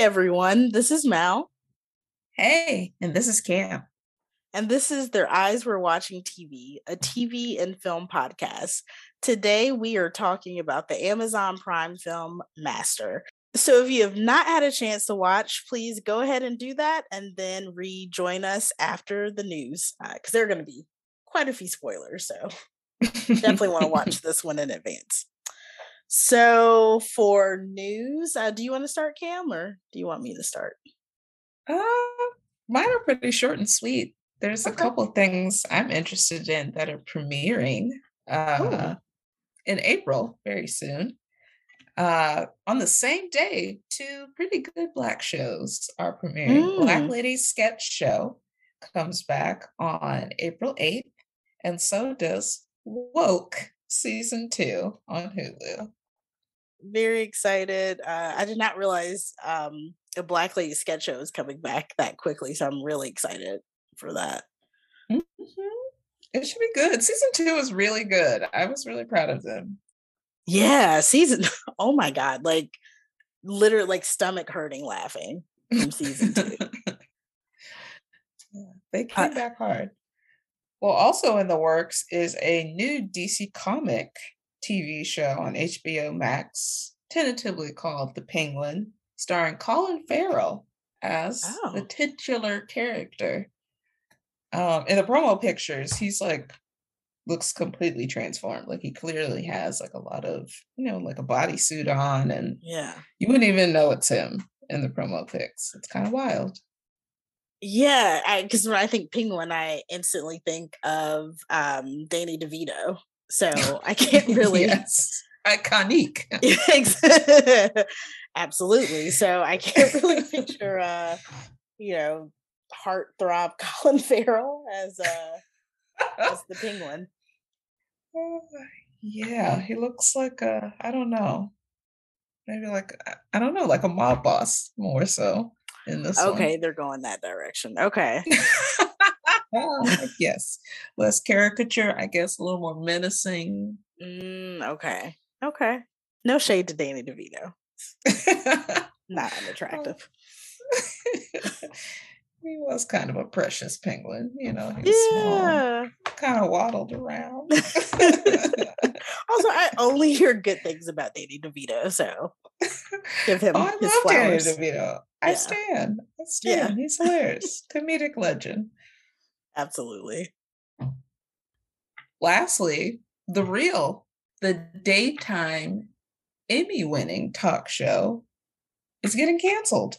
Everyone. This is Mal. Hey, and this is Cam. And this is Their Eyes Were Watching TV, a TV and film podcast. Today, we are talking about the Amazon Prime film Master. So, if you have not had a chance to watch, please go ahead and do that and then rejoin us after the news because uh, there are going to be quite a few spoilers. So, definitely want to watch this one in advance. So for news, uh, do you want to start, Cam, or do you want me to start? Uh, mine are pretty short and sweet. There's okay. a couple things I'm interested in that are premiering uh, in April very soon. Uh, on the same day, two pretty good black shows are premiering. Mm. Black Lady Sketch Show comes back on April 8th, and so does Woke season two on Hulu very excited. Uh, I did not realize um, a Black Lady sketch show is coming back that quickly, so I'm really excited for that. Mm-hmm. It should be good. Season two was really good. I was really proud of them. Yeah, season. Oh my god, like literally, like stomach hurting laughing from season two. yeah, they came uh, back hard. Well, also in the works is a new DC comic TV show on HBO Max, tentatively called The Penguin, starring Colin Farrell as oh. the titular character. Um, in the promo pictures, he's like looks completely transformed. Like he clearly has like a lot of, you know, like a bodysuit on, and yeah, you wouldn't even know it's him in the promo pics. It's kind of wild. Yeah, because when I think penguin, I instantly think of um Danny DeVito. So I can't really. yes. Iconic. Absolutely. So I can't really picture, uh, you know, heartthrob Colin Farrell as uh, as the penguin. Uh, yeah, he looks like a I don't know, maybe like I don't know, like a mob boss more so in this. Okay, one. they're going that direction. Okay. Yes, less caricature, I guess, a little more menacing. Mm, okay, okay. No shade to Danny DeVito. Not unattractive. he was kind of a precious penguin, you know. He was yeah. small, kind of waddled around. also, I only hear good things about Danny DeVito, so give him oh, I his love flowers. Danny DeVito. I yeah. stand. I stand. Yeah. He's hilarious. Comedic legend. Absolutely. Lastly, The Real, the daytime Emmy winning talk show, is getting canceled.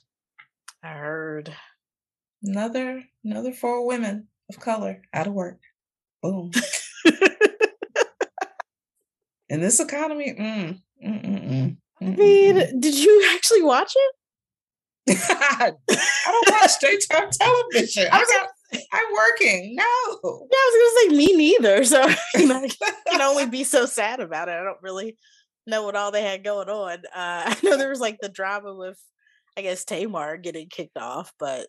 I heard. Another another four women of color out of work. Boom. In this economy, mm, mm, mm, mm, I mean, did you actually watch it? I don't watch daytime television. I got I'm working. No. Yeah, I was gonna say me neither. So I can only be so sad about it. I don't really know what all they had going on. Uh, I know there was like the drama with, I guess Tamar getting kicked off, but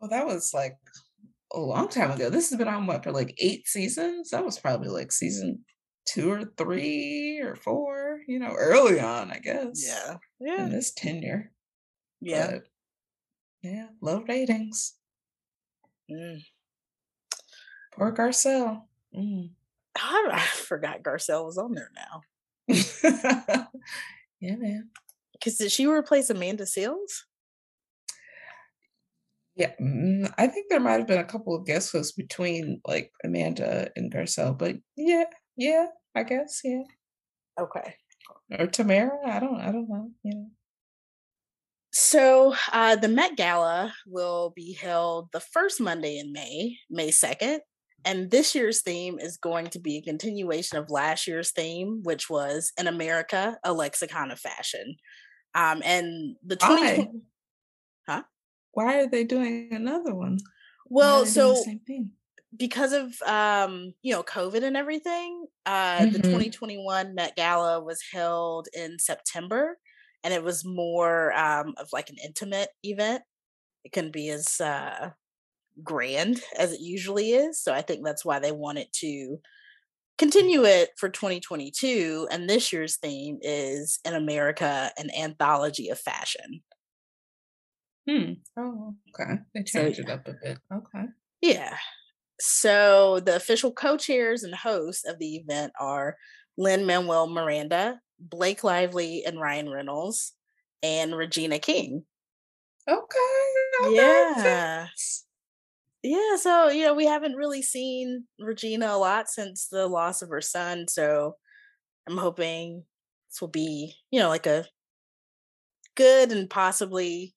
well, that was like a long time ago. This has been on what for like eight seasons. That was probably like season two or three or four. You know, early on, I guess. Yeah, yeah. In this tenure. Yeah. But, yeah, low ratings. Mm. Poor Garcelle. Mm. I, I forgot Garcelle was on there now. yeah, man. Because did she replace Amanda Seales? Yeah, mm, I think there might have been a couple of guest hosts between like Amanda and Garcelle, but yeah, yeah, I guess, yeah. Okay. Or Tamara, I don't, I don't know. You know. So uh, the Met Gala will be held the first Monday in May, May 2nd. And this year's theme is going to be a continuation of last year's theme, which was In America, a lexicon of fashion. Um, and the 2020. Why? Huh? Why are they doing another one? Well, so because of um, you know, COVID and everything, uh, mm-hmm. the 2021 Met Gala was held in September and it was more um, of like an intimate event. It couldn't be as uh, grand as it usually is. So I think that's why they wanted to continue it for 2022. And this year's theme is in America, an anthology of fashion. Hmm. Oh, okay. They changed so, it up a bit. Okay. Yeah. So the official co-chairs and hosts of the event are Lin-Manuel Miranda, Blake Lively, and Ryan Reynolds, and Regina King. Okay. Yeah. Yeah, so you know, we haven't really seen Regina a lot since the loss of her son, so I'm hoping this will be, you know, like a good and possibly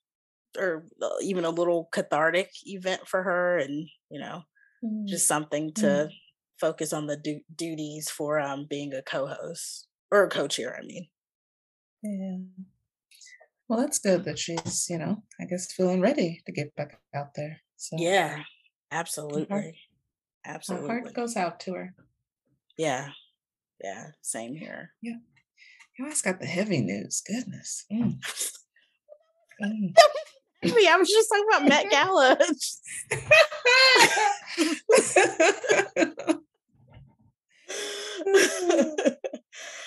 or uh, even a little cathartic event for her and, you know, mm. just something to mm. focus on the du- duties for um being a co-host or a co-chair, I mean. Yeah. Well, that's good that she's, you know, I guess feeling ready to get back out there. So Yeah, absolutely. Our, absolutely. Our heart goes out to her. Yeah. Yeah. Same here. Yeah. You always got the heavy news. Goodness. Mm. mm. I was just talking about Met Gala.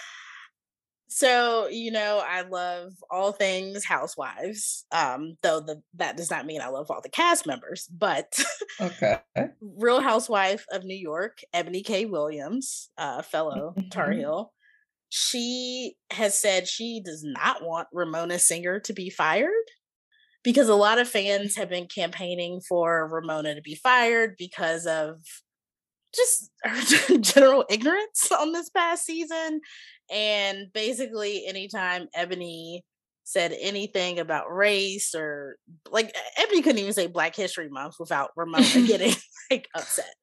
so you know i love all things housewives um though the that does not mean i love all the cast members but okay real housewife of new york Eboni k williams uh fellow tar mm-hmm. heel she has said she does not want ramona singer to be fired because a lot of fans have been campaigning for ramona to be fired because of just her general ignorance on this past season and basically, anytime Eboni said anything about race or like Eboni couldn't even say Black History Month without Ramona getting like upset.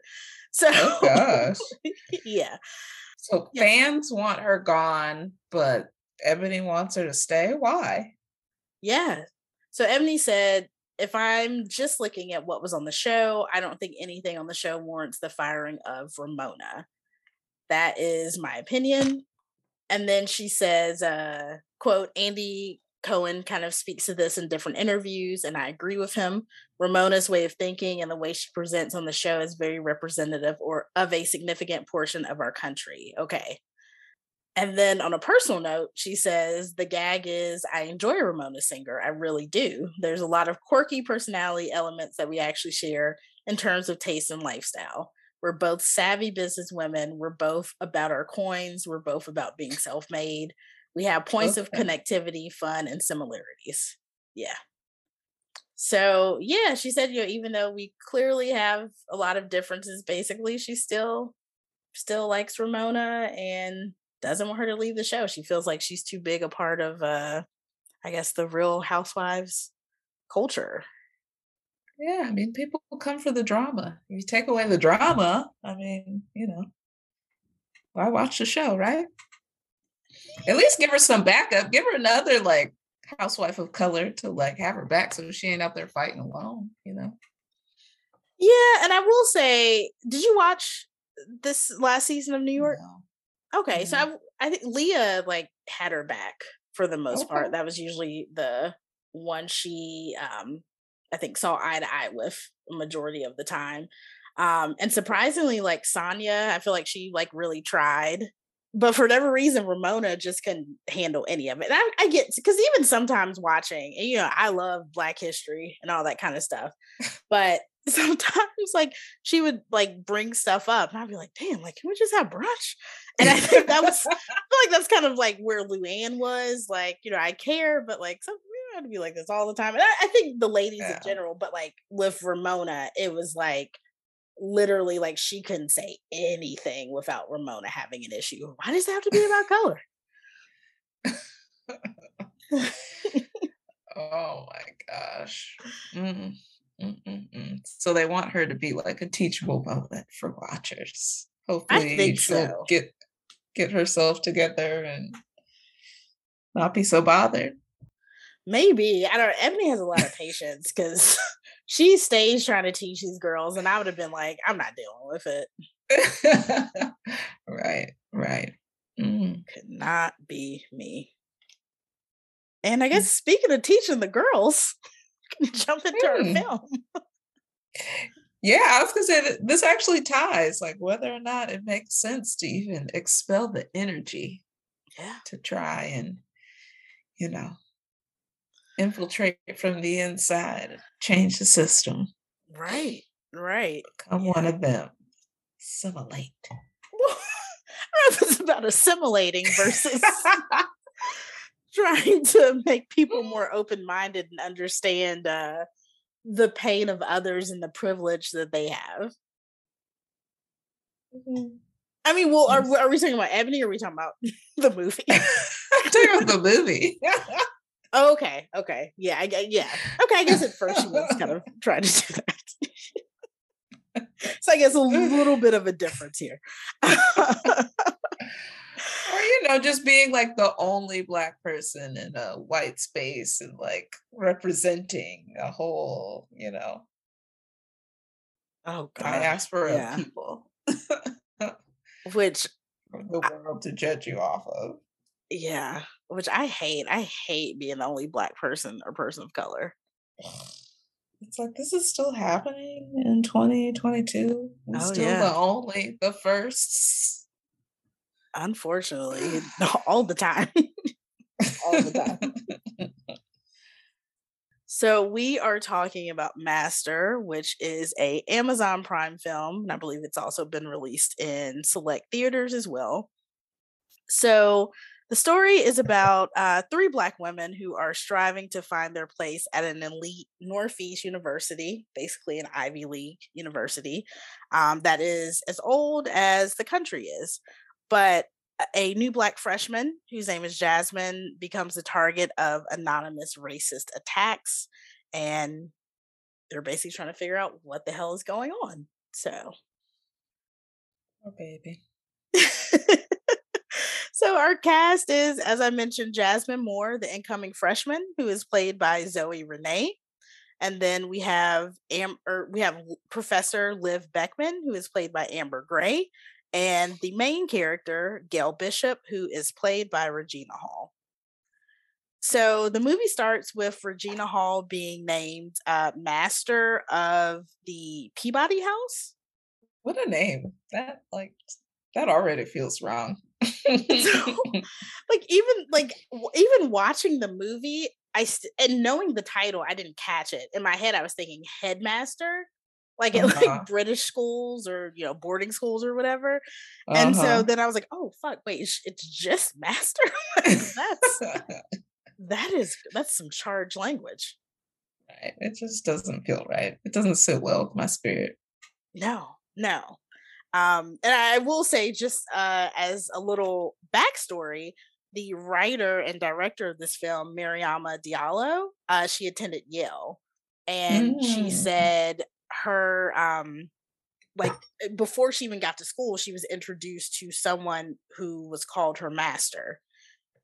So, oh gosh, yeah. So yeah. fans want her gone, but Eboni wants her to stay. Why? Yeah. So Eboni said, if I'm just looking at what was on the show, I don't think anything on the show warrants the firing of Ramona. That is my opinion. And then she says uh quote andy cohen kind of speaks to this in different interviews and i agree with him. Ramona's way of thinking and the way she presents on the show is very representative or of a significant portion of our country. Okay and then on a personal note, she says, the gag is I enjoy Ramona Singer. I really do. There's a lot of quirky personality elements that we actually share in terms of taste and lifestyle. We're both savvy business women. We're both about our coins. We're both about being self made. We have points okay. of connectivity, fun, and similarities. Yeah. So, yeah, she said, you know, even though we clearly have a lot of differences, basically, she still still likes Ramona and doesn't want her to leave the show. She feels like she's too big a part of uh I guess the real housewives culture yeah, I mean, people come for the drama. If you take away the drama, I mean, you know, why watch the show, right? At least give her some backup. Give her another like housewife of color to like have her back so she ain't out there fighting alone, you know? Yeah, and I will say, did you watch this last season of New York? No. Okay, so I, I think Leah like had her back for the most okay. part. That was usually the one she um I think saw eye to eye with a majority of the time. Um, and surprisingly, like Sonja, I feel like she like really tried, but for whatever reason, Ramona just couldn't handle any of it. And I, I get because even sometimes watching, you know, I love Black history and all that kind of stuff, but sometimes like she would like bring stuff up, and I'd be like, "Damn, like can we just have brunch?" And I think that was, I feel like that's kind of like where Luann was. Like, you know, I care, but like some have to be like this all the time. And I, I think the ladies yeah. in general, but like with Ramona, it was like literally like she couldn't say anything without Ramona having an issue. Why does it have to be about color? oh my gosh. Mm, so they want her to be like a teachable moment for watchers. Hopefully she'll so. get get herself together and not be so bothered. Maybe I don't. Eboni has a lot of patience because she stays trying to teach these girls, and I would have been like, I'm not dealing with it. right, right. Mm. Could not be me. And I mm. guess speaking of teaching the girls, jump into mm. our film. yeah, I was gonna say that this actually ties like whether or not it makes sense to even expel the energy. Yeah. To try and, you know, infiltrate from the inside, change the system. Right, right. Become yeah. one of them. Assimilate. it's about assimilating versus trying to make people more open-minded and understand uh, the pain of others and the privilege that they have. Mm-hmm. I mean, well, are, are we talking about Eboni or are we talking about the movie? I'm talking about the movie. oh, okay, okay, yeah, I, yeah, okay. I guess at first she was kind of trying to do that. so I guess a little bit of a difference here. Know, just being like the only black person in a white space and like representing a whole, you know, oh god, diaspora yeah. of people which the world to judge you off of. Yeah, which I hate. I hate being the only black person or person of color. It's like this is still happening in 2022. We're oh, still yeah. the only, the first. Unfortunately, all the time. all the time. So we are talking about Master, which is a Amazon Prime film, and I believe it's also been released in select theaters as well. So the story is about uh, three Black women who are striving to find their place at an elite Northeast university, basically an Ivy League university, um, that is as old as the country is. But a new black freshman whose name is Jasmine becomes the target of anonymous racist attacks and they're basically trying to figure out what the hell is going on. So Oh baby. so our cast is as I mentioned Jasmine Moore, the incoming freshman who is played by Zoe Renee. And then we have Am- or we have Professor Liv Beckman, who is played by Amber Gray, and the main character, Gail Bishop, who is played by Regina Hall. So the movie starts with Regina Hall being named uh, master of the Peabody House. What a name! That like that already feels wrong. so, like even like even watching the movie, I st- and knowing the title, I didn't catch it. In my head, I was thinking headmaster, like at uh-huh. like British schools or you know boarding schools or whatever. Uh-huh. And so uh-huh. then I was like, oh fuck, wait, it's just master. that's that is that's some charged language. Right. It just doesn't feel right. It doesn't sit well with my spirit. No, no. Um, and I will say, just uh, as a little backstory, the writer and director of this film, Mariama Diallo, uh, she attended Yale, and mm. she said her um like eh, before she even got to school she was introduced to someone who was called her master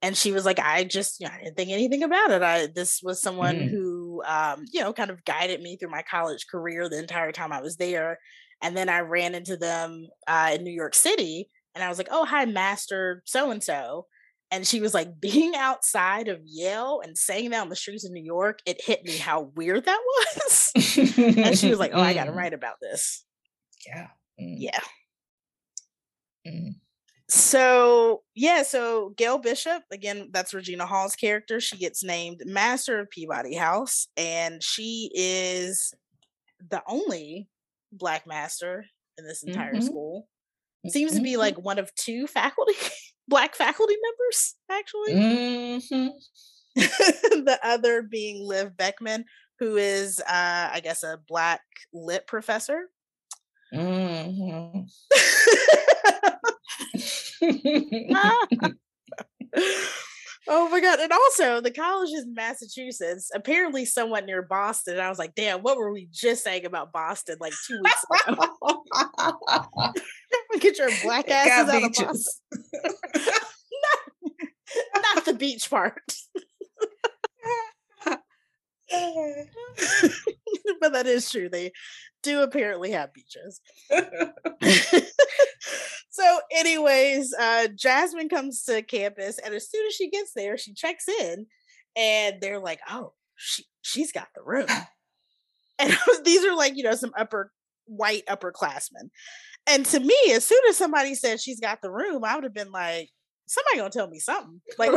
and she was like i just you know, i didn't think anything about it i this was someone mm. who um you know kind of guided me through my college career the entire time i was there and then i ran into them uh, in new york city and i was like oh hi master so and so and she was like being outside of Yale and saying that on the streets of New York, it hit me how weird that was. and she was like, "Oh, I got to mm. write about this." Yeah. Mm. Yeah. Mm. So, yeah, so Gail Bishop, again, that's Regina Hall's character. She gets named Master of Peabody House, and she is the only Black Master in this entire mm-hmm. school. Seems mm-hmm. to be like one of two faculty black faculty members, actually. Mm-hmm. the other being Liv Beckman, who is, uh, I guess, a black lit professor. Mm-hmm. oh my god! And also, the college is in Massachusetts, apparently somewhat near Boston. And I was like, "Damn, what were we just saying about Boston like two weeks ago?" Get your black asses out beaches. of Boston. not, not the beach part. but that is true. They do apparently have beaches. so, anyways, uh, Jasmine comes to campus, and as soon as she gets there, she checks in, and they're like, "Oh, she she's got the room." And these are like you know some upper white upperclassmen, and to me, as soon as somebody said she's got the room, I would have been like, somebody gonna tell me something. Like,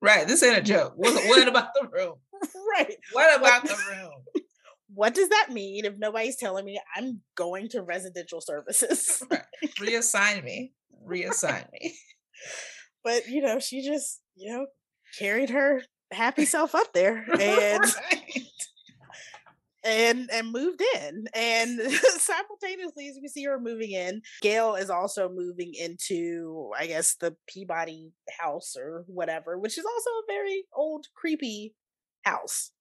right, this ain't a joke. What, what about the room? right. What about the room? What does that mean if nobody's telling me I'm going to residential services? right. Reassign me. Reassign me. But you know, she just, you know, carried her happy self up there and right and and moved in and simultaneously as we see her moving in gail is also moving into i guess the peabody house or whatever which is also a very old creepy house.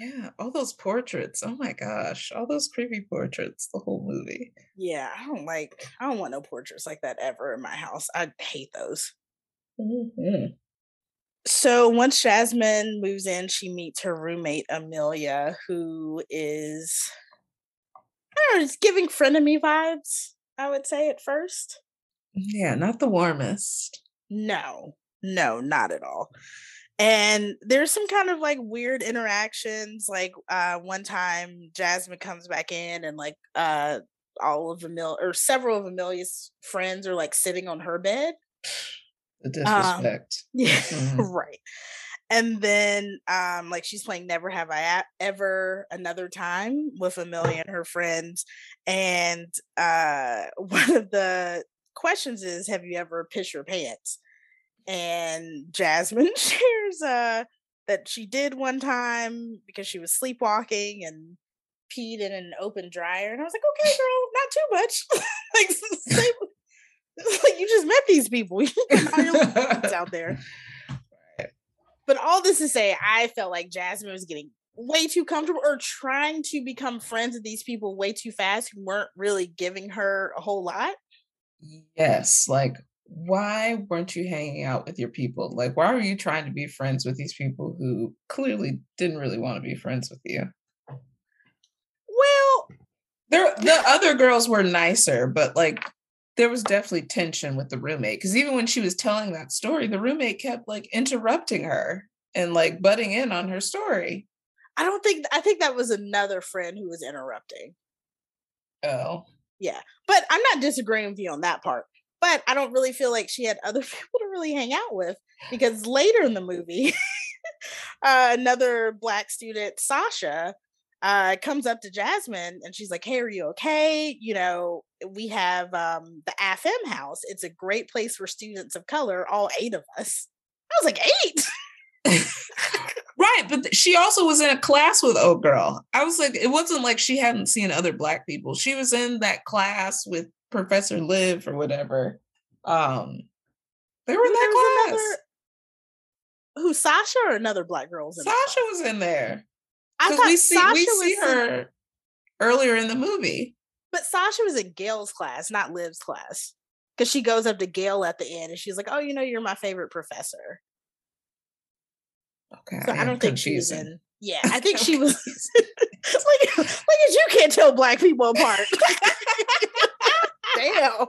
Yeah all those portraits oh my gosh all those creepy portraits the whole movie. Yeah i don't like i don't want no portraits like that ever in my house i hate those. Mm-hmm. So once Jasmine moves in, she meets her roommate Amelia, who is I don't know, just giving frenemy vibes, I would say at first. Yeah, not the warmest. No, no, not at all. And there's some kind of like weird interactions. Like uh one time Jasmine comes back in and like uh all of Amelia or several of Amelia's friends are like sitting on her bed the disrespect. Um, yeah, mm-hmm. right. And then, um, like she's playing "Never Have I Ever" another time with Amelia and her friends, and uh, one of the questions is, "Have you ever pissed your pants?" And Jasmine shares uh, that she did one time because she was sleepwalking and peed in an open dryer, and I was like, "Okay, girl, not too much." like, like you just met these people. You can find out there. But all this to say, I felt like Jasmine was getting way too comfortable or trying to become friends with these people way too fast who weren't really giving her a whole lot. Yes, like why weren't you hanging out with your people? Like why were you trying to be friends with these people who clearly didn't really want to be friends with you? Well, there the other girls were nicer, but like there was definitely tension with the roommate because even when she was telling that story, the roommate kept like interrupting her and like butting in on her story. I don't think I think that was another friend who was interrupting. Oh. Yeah. But I'm not disagreeing with you on that part. But I don't really feel like she had other people to really hang out with because later in the movie, uh, another black student, Sasha, uh, comes up to Jasmine and she's like, Hey, are you okay? You know, we have um, the AFM house. It's a great place for students of color, all eight of us. I was like, Eight? right. But she also was in a class with Old Girl. I was like, it wasn't like she hadn't seen other Black people. She was in that class with Professor Liv or whatever. Um, they were in that class. Another, who, Sasha or another Black girl? Sasha was in there. I thought we see Sasha we see her in, earlier in the movie. But Sasha was in Gail's class, not Liv's class. Because she goes up to Gail at the end and she's like, Oh, you know, you're my favorite professor. Okay. So I, I don't think she was in. Yeah, I think she was like, like as you can't tell black people apart. Damn.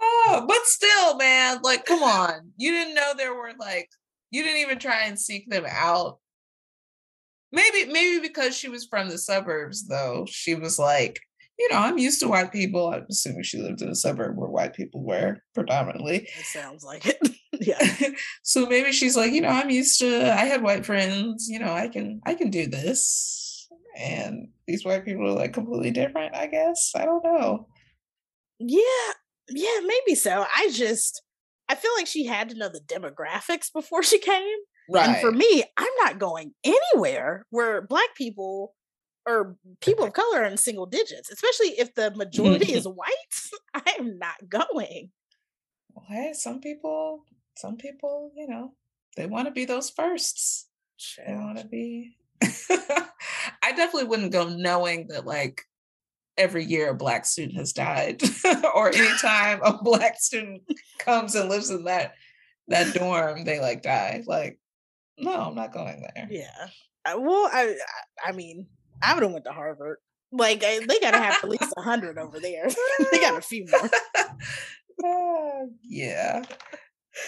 oh, but still, man, like, come on. You didn't know there were like you didn't even try and seek them out. Maybe, maybe because she was from the suburbs, though, she was like, you know, I'm used to white people. I'm assuming she lived in a suburb where white people were predominantly. It sounds like it. yeah. so maybe she's like, you know, I'm used to I had white friends, you know, I can I can do this. And these white people are like completely different, I guess. I don't know. Yeah. Yeah, maybe so. I just I feel like she had to know the demographics before she came. Right. And for me, I'm not going anywhere where black people or people of color are in single digits, especially if the majority is white. I am not going. Well, hey, some people, some people, you know, they want to be those firsts. They want to be. I definitely wouldn't go knowing that like every year a black student has died or anytime a black student comes and lives in that that dorm they like die like no i'm not going there. Yeah. Well i i mean i would have went to harvard. Like they gotta have at least a hundred over there. They got a few more. Uh, yeah.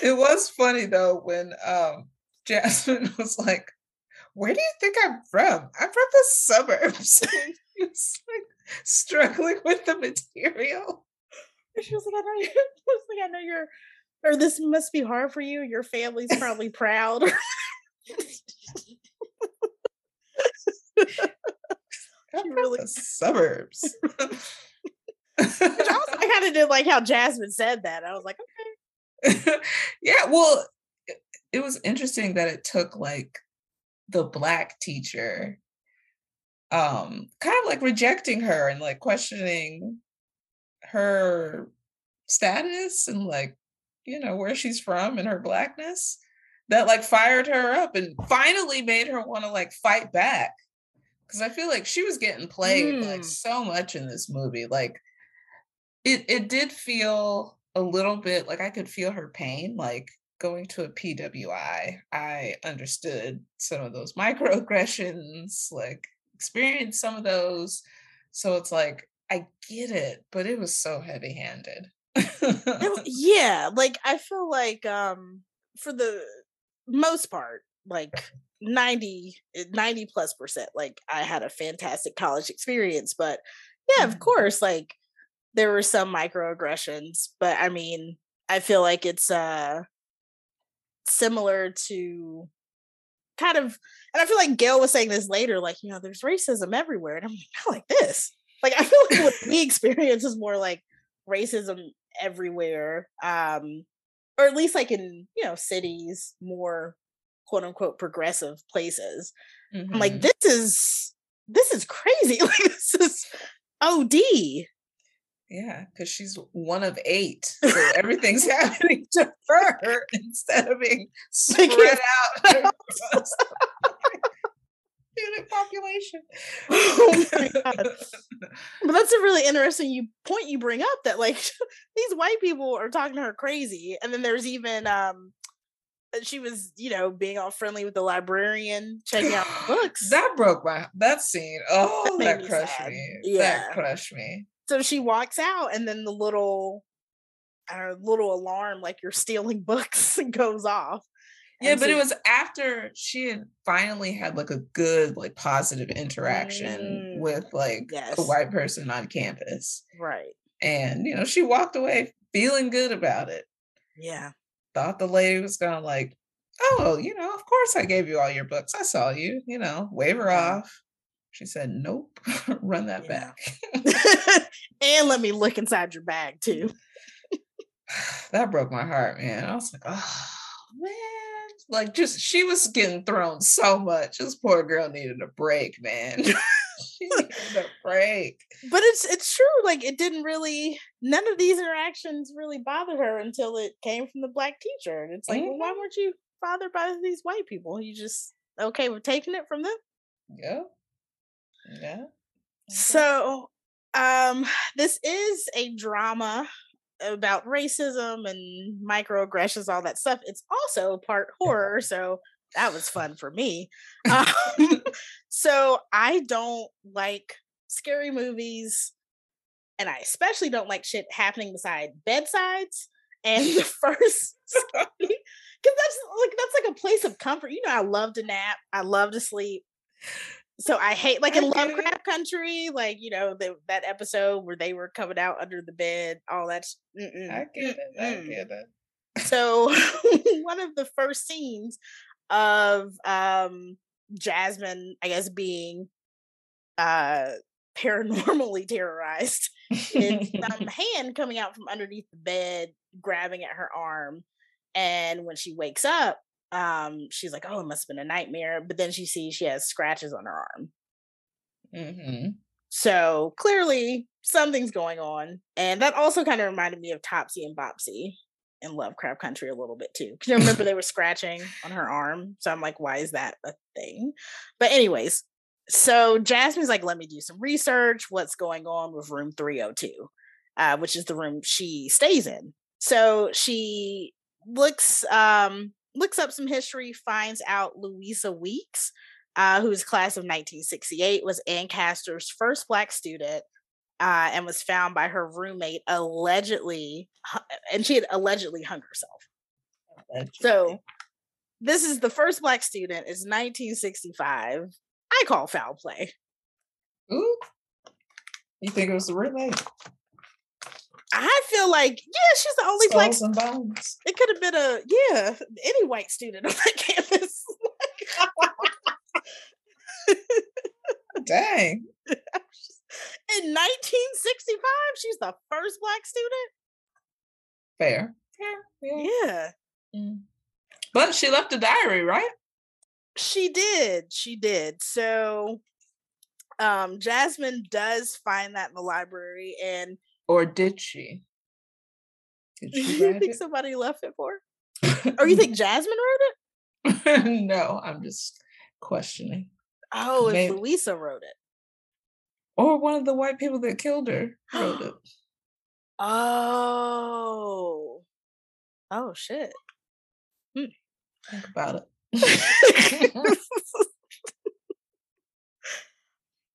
It was funny though when um jasmine was like where do you think i'm from? I'm from the suburbs. He was like struggling with the material. she was like, I know you. Was like, I know you're or this must be hard for you. Your family's probably proud. Really the suburbs. also, I kind of did like how Jasmine said that. I was like, okay. yeah, well, it, it was interesting that it took like the black teacher um kind of like rejecting her and like questioning her status and like you know where she's from and her blackness that like fired her up and finally made her want to like fight back because i feel like she was getting played mm. like so much in this movie like it it did feel a little bit like i could feel her pain like going to a pwi i understood some of those microaggressions like experienced some of those. So it's like, I get it, but it was so heavy handed. yeah, like I feel like um for the most part, like 90 90 plus percent, like I had a fantastic college experience, but yeah, of mm-hmm. course, like there were some microaggressions, but I mean, I feel like it's uh similar to kind of and I feel like Gail was saying this later, like, you know, there's racism everywhere. And I'm like, not like this. Like I feel like what we experience is more like racism everywhere. Um, or at least like in, you know, cities, more quote unquote progressive places. Mm-hmm. I'm like, mm-hmm. this is this is crazy. Like this is OD. Yeah, because she's one of eight. So everything's happening to her instead of being spread out unit population. oh my god! But that's a really interesting you point you bring up that like these white people are talking to her crazy, and then there's even um she was you know being all friendly with the librarian checking out books. That broke my that scene. Oh, that, that crushed sad. me. Yeah, that crushed me. So she walks out, and then the little. Uh, little alarm like you're stealing books goes off yeah, but it was after she had finally had like a good, like positive interaction mm, with like yes. a white person on campus. Right. And, you know, she walked away feeling good about it. Yeah. Thought the lady was gonna like, oh, you know, of course I gave you all your books. I saw you, you know, wave her off. She said, nope, run that back. and let me look inside your bag too. that broke my heart, man. I was like, oh man like just she was getting thrown so much. This poor girl needed a break, man. she needed a break. But it's it's true. Like it didn't really none of these interactions really bothered her until it came from the black teacher. And it's like, mm-hmm. well, why mm-hmm. weren't you bothered by these white people? You just okay with taking it from them? Yeah. Yeah. Okay. So um this is a drama about racism and microaggressions, all that stuff. It's also part horror, so that was fun for me. Um, so I don't like scary movies, and I especially don't like shit happening beside bedsides. And the first, because that's like that's like a place of comfort. You know, I love to nap. I love to sleep so I hate like in Lovecraft Country, like you know the, that episode where they were coming out under the bed, all that. Mm-mm, I get it. I get it. So one of the first scenes of um Jasmine, I guess, being uh paranormally terrorized is some hand coming out from underneath the bed, grabbing at her arm, and when she wakes up, um, she's like, "Oh, it must have been a nightmare." But then she sees she has scratches on her arm. Mm-hmm. So clearly something's going on, and that also kind of reminded me of Topsy and Bopsy in Lovecraft Country a little bit too. Because you remember they were scratching on her arm, so I'm like, "Why is that a thing?" But anyways, so Jasmine's like, "Let me do some research. What's going on with Room 302?" Uh, which is the room she stays in. So she looks um looks up some history, finds out Louisa Weeks, uh, who's class of 1968, was Ancaster's first black student uh, and was found by her roommate allegedly, and she had allegedly hung herself. Allegedly. So this is the first black student. It's 1965. I call foul play. Ooh. You think it was the roommate? I feel like, yeah, she's the only black. Skulls and bones. It could have been a yeah, any white student on that campus. Dang. In 1965, she's the first black student. Fair. Yeah. Yeah, Mm. But she left a diary, right? she did. She did. So, um, Jasmine does find that in the library, and Or did she? Did you she write think it? somebody left it for? Or you think Jasmine wrote it? no, I'm just questioning. Oh, if Maybe. Louisa wrote it. Or one of the white people that killed her wrote it. Oh. Oh shit. Hmm. Think about it.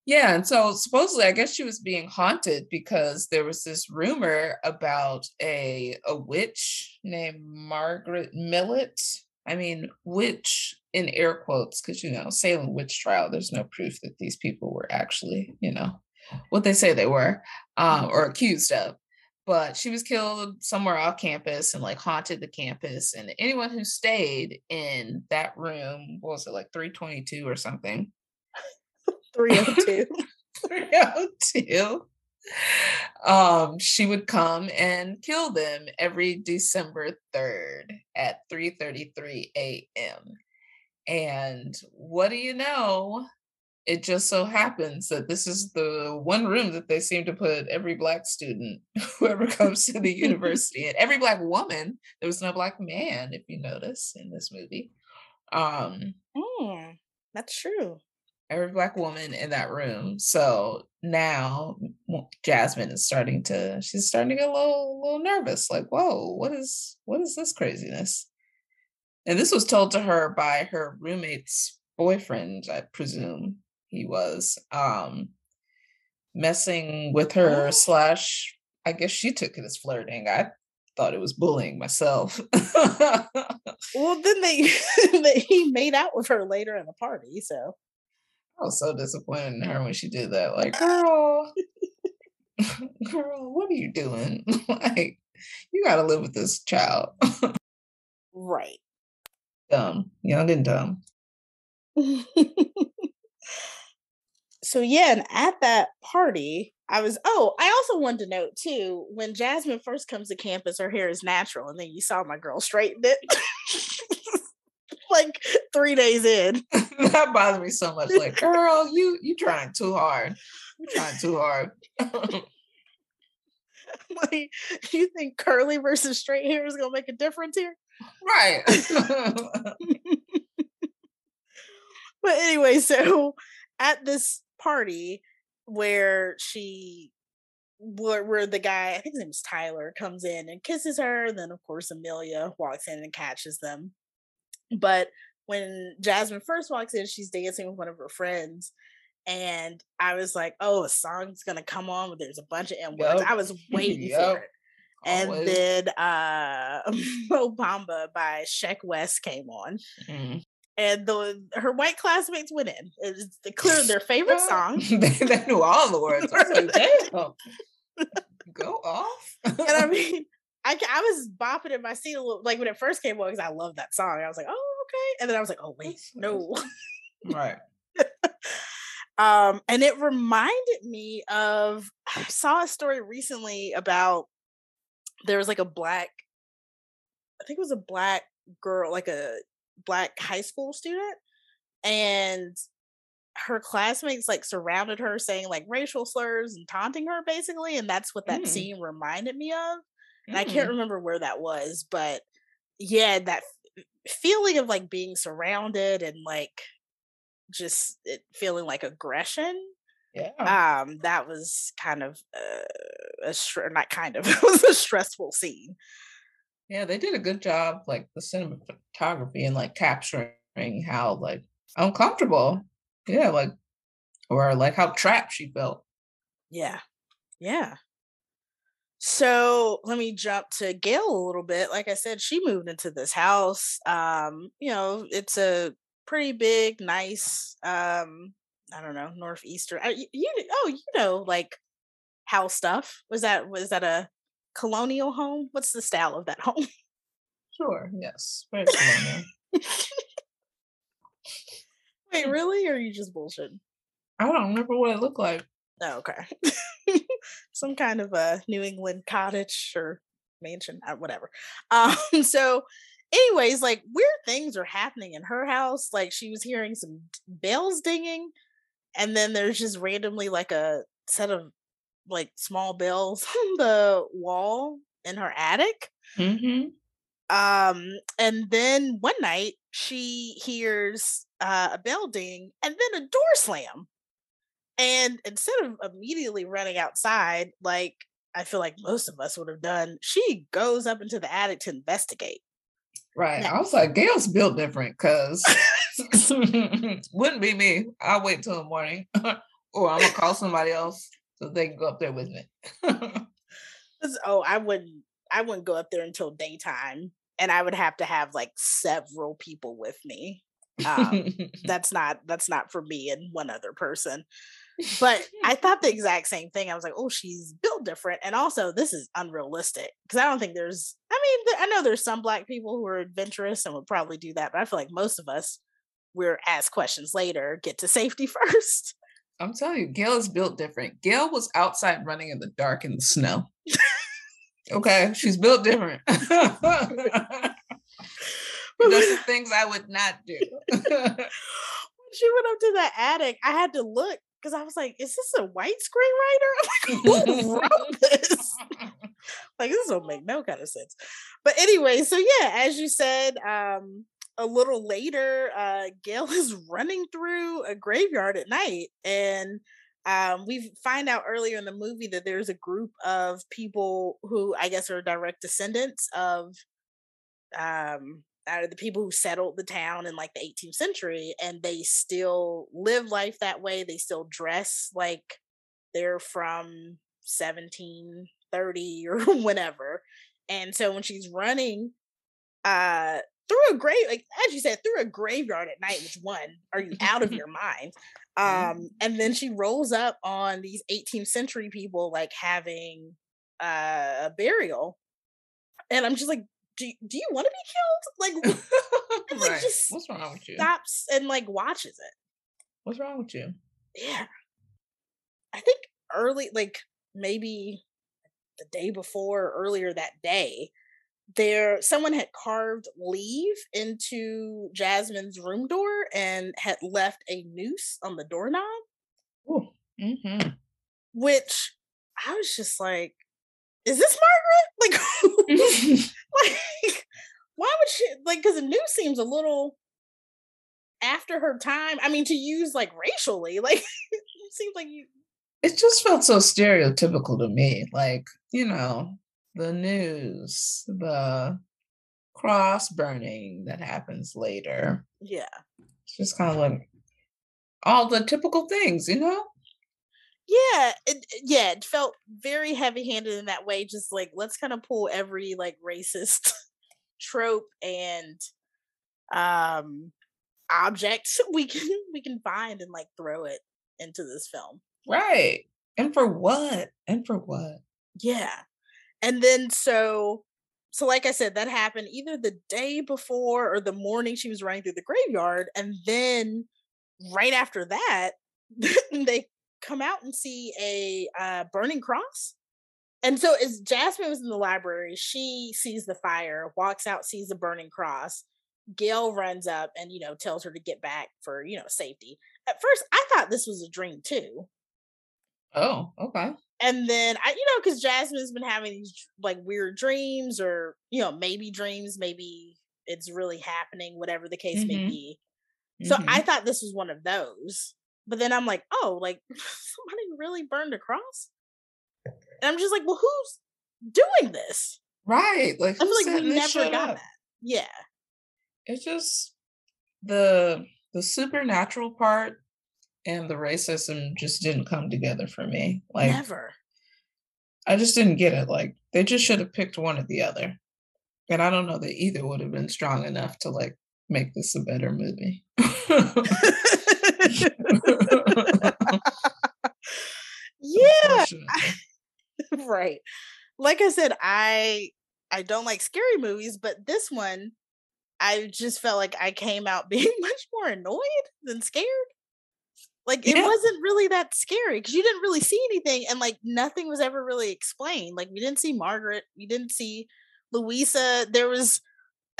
Yeah, and so supposedly I guess she was being haunted because there was this rumor about a a witch named Margaret Millet. I mean, witch in air quotes, because you know, Salem witch trial, there's no proof that these people were actually, you know, what they say they were, um, or accused of. But she was killed somewhere off campus and like haunted the campus. And anyone who stayed in that room, what was it, like 322 or something? 302. 302 um she would come and kill them every december 3rd at 3:33 a.m and what do you know? It just so happens that this is the one room that they seem to put every black student whoever comes to the university and every black woman. There was no black man if you notice in this movie. Um Mm, that's true. Every black woman in that room. So now Jasmine is starting to she's starting to get a little little nervous. Like, whoa, what is what is this craziness? And this was told to her by her roommate's boyfriend, I presume he was, um, messing with her Oh. slash I guess she took it as flirting. I thought it was bullying myself. Well, then they, they he made out with her later in the party. So I was so disappointed in her when she did that. Like, girl, girl, what are you doing? like, you got to live with this child. right. dumb, young and dumb. so yeah, and at that party, I was oh, I also wanted to note too, when Jasmine first comes to campus, her hair is natural, and then you saw my girl straighten it. like three days in. that bothered me so much. Like, girl, you you trying too hard. You trying too hard. like, you think curly versus straight hair is gonna make a difference here? right. But anyway, so at this party where she where, where the guy, I think his name is Tyler, comes in and kisses her, and then of course Amelia walks in and catches them. But when Jasmine first walks in, she's dancing with one of her friends. And I was like, oh, a song's gonna come on, but there's a bunch of M words. Yup. I was waiting for it. And Always. then uh Mo Bamba by Sheck Wes came on Mm. and the her white classmates went in. It's clearly their favorite song. they, they knew all the words. I was like, damn. Go off. And I mean, I, I was bopping in my seat a little, like when it first came on because I love that song. I was like, oh okay, and then I was like, oh wait, no. right. Um, and it reminded me of I saw a story recently about there was like a black, I think it was a black girl, like a black high school student, and her classmates like surrounded her saying like racial slurs and taunting her basically, and that's what that Mm. scene reminded me of. And I can't Mm. remember where that was, but yeah, that feeling of like being surrounded and like just it feeling like aggression Yeah. um that was kind of uh, a str- not kind of it was a stressful scene Yeah, they did a good job, like the cinematography and like capturing how like uncomfortable, yeah, like or like how trapped she felt. yeah yeah so let me jump to gail a little bit like i said she moved into this house um you know it's a pretty big nice um i don't know northeastern I, you oh you know like house stuff was that was that a colonial home. What's the style of that home? Sure. Yes. Very colonial. Wait, really? Or are you just bullshitting? I don't remember what it looked like. Oh, okay. Some kind of a New England cottage or mansion, uh, whatever. Um, so anyways, like weird things are happening in her house. Like she was hearing some bells dinging, and then there's just randomly like a set of like small bells on the wall in her attic. Mm-hmm. Um, and then one night she hears uh, a bell ding and then a door slam. And instead of immediately running outside, like I feel like most of us would have done, she goes up into the attic to investigate. Right. Now, I was like, Gail's built different because wouldn't be me. I'll wait till the morning or I'm gonna call somebody else so they can go up there with me. oh, I wouldn't I wouldn't go up there until daytime and I would have to have like several people with me. Um, that's not that's not for me and one other person. But I thought the exact same thing. I was like, oh, she's built different. And also, this is unrealistic because I don't think there's, I mean, I know there's some black people who are adventurous and would probably do that, but I feel like most of us, we're asked questions later, get to safety first. I'm telling you, Gail is built different. Gail was outside running in the dark in the snow. okay, she's built different. That's the things I would not do. she went up to the attic, I had to look because I was like, is this a white screenwriter? like, who wrote this? like, this don't make no kind of sense. But anyway, so yeah, as you said, um, a little later, uh, Gail is running through a graveyard at night, and um, we find out earlier in the movie that there's a group of people who I guess are direct descendants of um, are the people who settled the town in like the 18th century and they still live life that way they still dress like they're from 1730 or whenever and so when she's running uh through a grave like as you said through a graveyard at night which one are you out of your mind? Um and then she rolls up on these 18th century people like having uh, a burial and i'm just like do, do you want to be killed? Like, and, like right. just what's wrong with you? Stops and like watches it. What's wrong with you? Yeah, I think early, like maybe the day before, earlier that day, there someone had carved leave into Jasmine's room door and had left a noose on the doorknob. Ooh. Mm-hmm. Which I was just like, is this Margaret? Like, like why would she like because the news seems a little after her time. I mean, to use like racially, like it seems like you it just felt so stereotypical to me. Like, you know, the news, the cross burning that happens later. Yeah. It's just kind of like all the typical things, you know? Yeah it, yeah it felt very heavy handed in that way just like let's kind of pull every like racist trope and um object we can we can find and like throw it into this film. Right and for what and for what? Yeah and then so so like i said that happened either the day before or the morning she was running through the graveyard and then right after that they come out and see a uh, burning cross. And so as Jasmine was in the library, she sees the fire, walks out, sees the burning cross. Gail runs up and, you know, tells her to get back for, you know, safety. At first, I thought this was a dream too. Oh, okay. And then I, you know, because Jasmine's been having these like weird dreams or, you know, maybe dreams, maybe it's really happening, whatever the case mm-hmm. may be. So mm-hmm. I thought this was one of those. But then I'm like, oh, like somebody really burned a cross? And I'm just like, well, who's doing this? Right. Like I'm like we never got up? that. Yeah. It's just the the supernatural part and the racism just didn't come together for me. Like never. I just didn't get it. Like they just should have picked one or the other. And I don't know that either would have been strong enough to like make this a better movie. yeah. right. like I said, I I don't like scary movies, but this one I just felt like I came out being much more annoyed than scared. Like it Yeah. wasn't really that scary because you didn't really see anything and like nothing was ever really explained. Like we didn't see Margaret, we didn't see Louisa. There was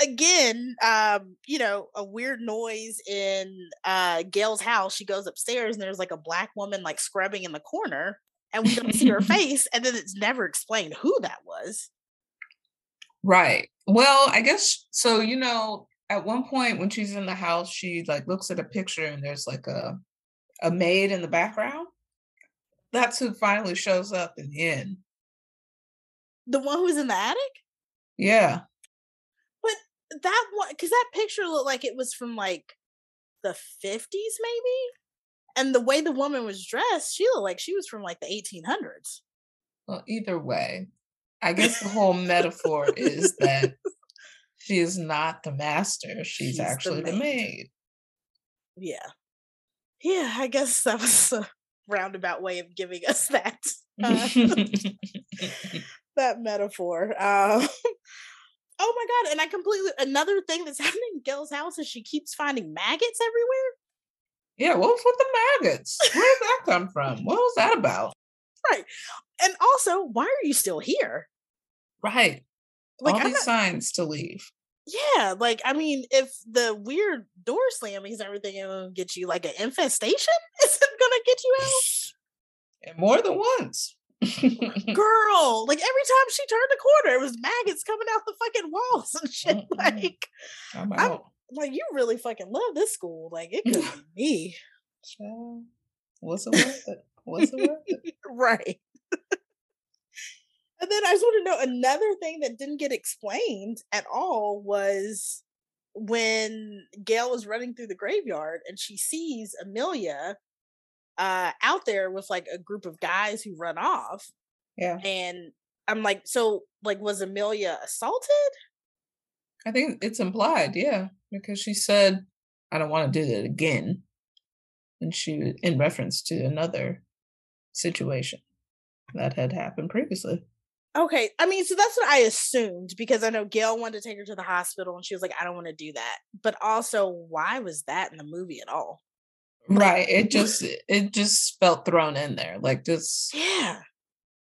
again, um, you know, a weird noise in uh Gail's house. She goes upstairs and there's like a black woman like scrubbing in the corner, and we don't see her face, and then it's never explained who that was. Right. Well, I guess so. You know, at one point when she's in the house, she like looks at a picture and there's like a a maid in the background. That's who finally shows up in the end. The one who's in the attic? Yeah. That one because that picture looked like it was from like the 50s, maybe. And the way the woman was dressed, she looked like she was from like the 1800s. Well, either way, I guess the whole metaphor is that she is not the master. She's, She's actually the maid. maid. Yeah. Yeah, I guess that was a roundabout way of giving us that uh, that metaphor. Um, oh my god! And I completely another thing that's happening in Gail's house is she keeps finding maggots everywhere. yeah, what was with the maggots? Where did that come from? What was that about? Right, and also, why are you still here? Right. Like, All I'm these not- signs to leave. yeah, like I mean, if the weird door slammings and everything is gonna get you like an infestation, is it gonna get you out? And more than once. Girl, like every time she turned the corner, it was maggots coming out the fucking walls and shit. Mm-mm. Like, I'm I'm- like you really fucking love this school. Like it could be me. Child, Was it worth it? Was it worth it? right. and then I just want to know another thing that didn't get explained at all was when Gail was running through the graveyard and she sees Amelia uh out there with like a group of guys who run off Yeah. and I'm like so like was Amelia assaulted? I think it's implied, yeah, because she said, I don't want to do that again. And she, in reference to another situation that had happened previously. Okay, I mean, so that's what I assumed because I know Gail wanted to take her to the hospital and she was like, I don't want to do that. But also, why was that in the movie at all? Right. It just, it just felt thrown in there. Like just, Yeah.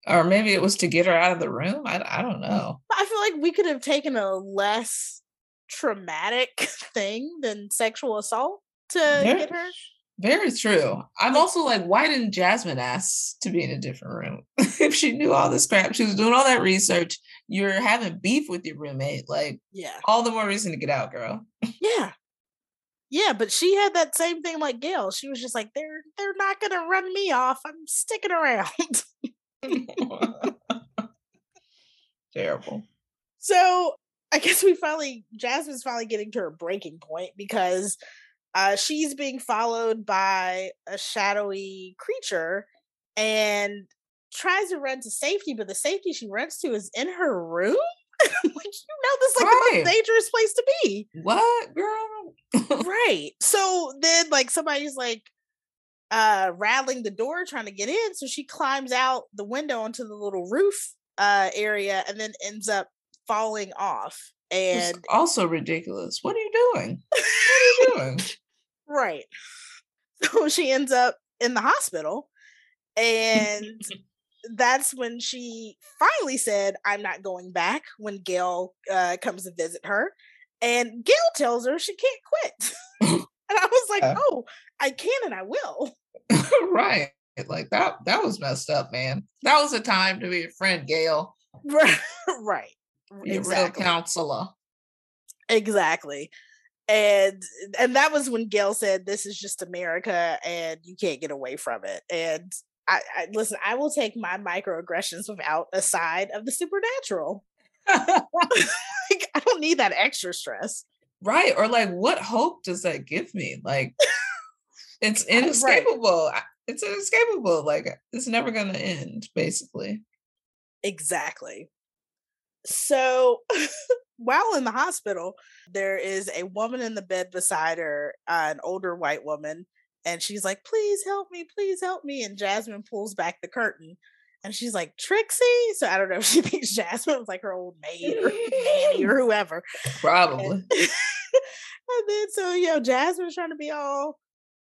or maybe it was to get her out of the room. I, I don't know. I feel like we could have taken a less traumatic thing than sexual assault to There- get her. Very true. I'm also like, why didn't Jasmine ask to be in a different room? if she knew all this crap, she was doing all that research. You're having beef with your roommate. Like, Yeah. all the more reason to get out, girl. Yeah. Yeah, but she had that same thing like Gail. She was just like, they're they're not gonna run me off. I'm sticking around. Terrible. So I guess we finally Jasmine's finally getting to her breaking point because uh she's being followed by a shadowy creature and tries to run to safety, but the safety she runs to is in her room. like you know this is like the most dangerous place to be. What, girl? right. So then like somebody's like uh rattling the door trying to get in. So she climbs out the window onto the little roof uh area and then ends up falling off. It's And also ridiculous. What are you doing? What are you doing? right. So she ends up in the hospital. And that's when she finally said, I'm not going back when Gail uh, comes to visit her. And Gail tells her she can't quit. and I was like, Yeah. oh, I can and I will. right. Like that that was messed up, man. That was a time to be a friend, Gail. Right. right. Be real counselor. Exactly. And and that was when Gail said, This is just America and you can't get away from it. And I, I listen, I will take my microaggressions without a side of the supernatural. like, I don't need that extra stress. right. Or like what hope does that give me? Like it's inescapable. I- It's inescapable. Like it's never gonna end, basically. Exactly. So while in the hospital, there is a woman in the bed beside her, uh, an older white woman, and she's like, Please help me, please help me. And Jasmine pulls back the curtain. And she's like, Trixie. So I don't know if she thinks Jasmine was like her old maid or nanny or whoever. Probably. And, and then so, you know, Jasmine's trying to be all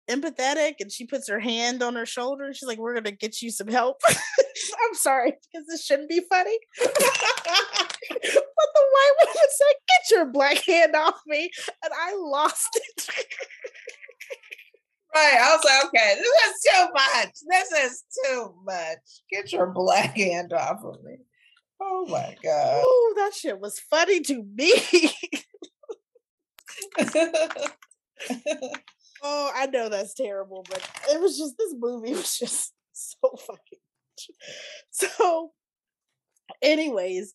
empathetic and she puts her hand on her shoulder and she's like, We're gonna get you some help. I'm sorry, because this shouldn't be funny. but the white woman said, Get your black hand off me. And I lost it. Right. I was like, okay, this is too much. This is too much. Get your black hand off of me. Oh my God. Oh, that shit was funny to me. oh, I know that's terrible, but it was just this movie was just so fucking. So, anyways,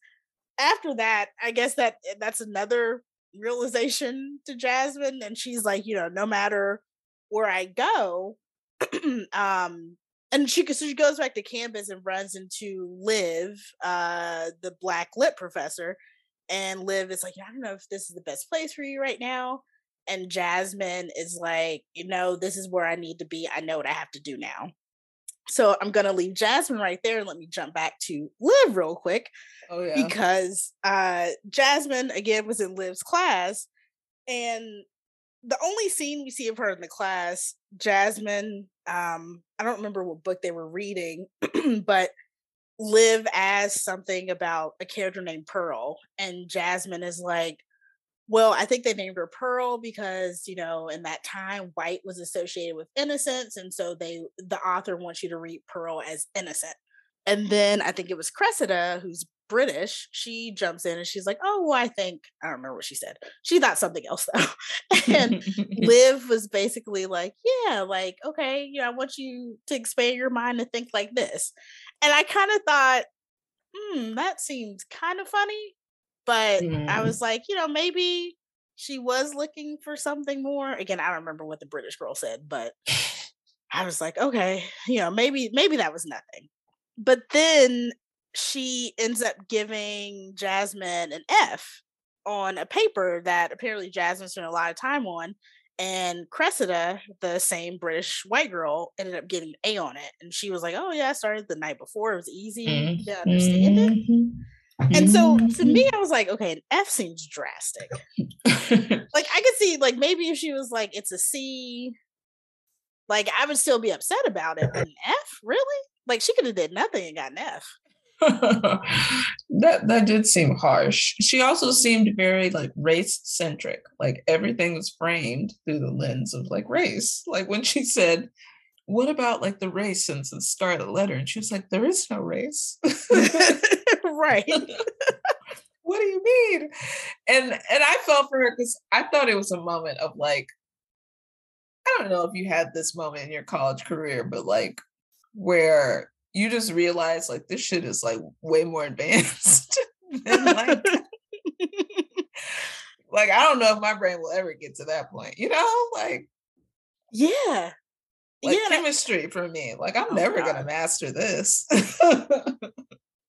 after that, I guess that eh, that's another realization to Jasmine, and she's like, you know, no matter where I go, um, and she so she goes back to campus and runs into Liv, uh, the black lit professor, and Liv is like, I don't know if this is the best place for you right now. And Jasmine is like, you know, this is where I need to be. I know what I have to do now. So I'm gonna leave Jasmine right there and let me jump back to Liv real quick. Oh yeah. Because uh Jasmine again was in Liv's class, and the only scene we see of her in the class, Jasmine, um, I don't remember what book they were reading, but Liv as something about a character named Pearl, and Jasmine is like, well, I think they named her Pearl because, you know, in that time, white was associated with innocence. And so they, the author wants you to read Pearl as innocent. And then I think it was Cressida, who's British. She jumps in and she's like, oh, I think, I don't remember what she said. She thought something else though. and Liv was basically like, yeah, like, okay, you know, I want you to expand your mind to think like this. And I kind of thought, hmm, that seems kind of funny but mm. I was like, you know, maybe she was looking for something more. Again, I don't remember what the British girl said, but I was like, okay, you know, maybe maybe that was nothing. But then she ends up giving Jasmine an F on a paper that apparently Jasmine spent a lot of time on. And Cressida, the same British white girl, ended up getting an A on it. And she was like, Oh, yeah, I started the night before. It was easy mm-hmm. to understand it. Mm-hmm. And so to mm-hmm. me, I was like, okay, an F seems drastic. like I could see, like maybe if she was like, it's a C, like I would still be upset about it. But an F, really? Like she could have did nothing and got an F. that that did seem harsh. She also seemed very like race centric. Like everything was framed through the lens of like race. Like when she said, "What about like the race since the start of the letter?" and she was like, "There is no race." right. what do you mean? And and I felt for her because I thought it was a moment of like, I don't know if you had this moment in your college career, but like where you just realize like this shit is like way more advanced than like like I don't know if my brain will ever get to that point, you know? Like yeah. Like yeah, chemistry for me. Like I'm oh never God. gonna master this.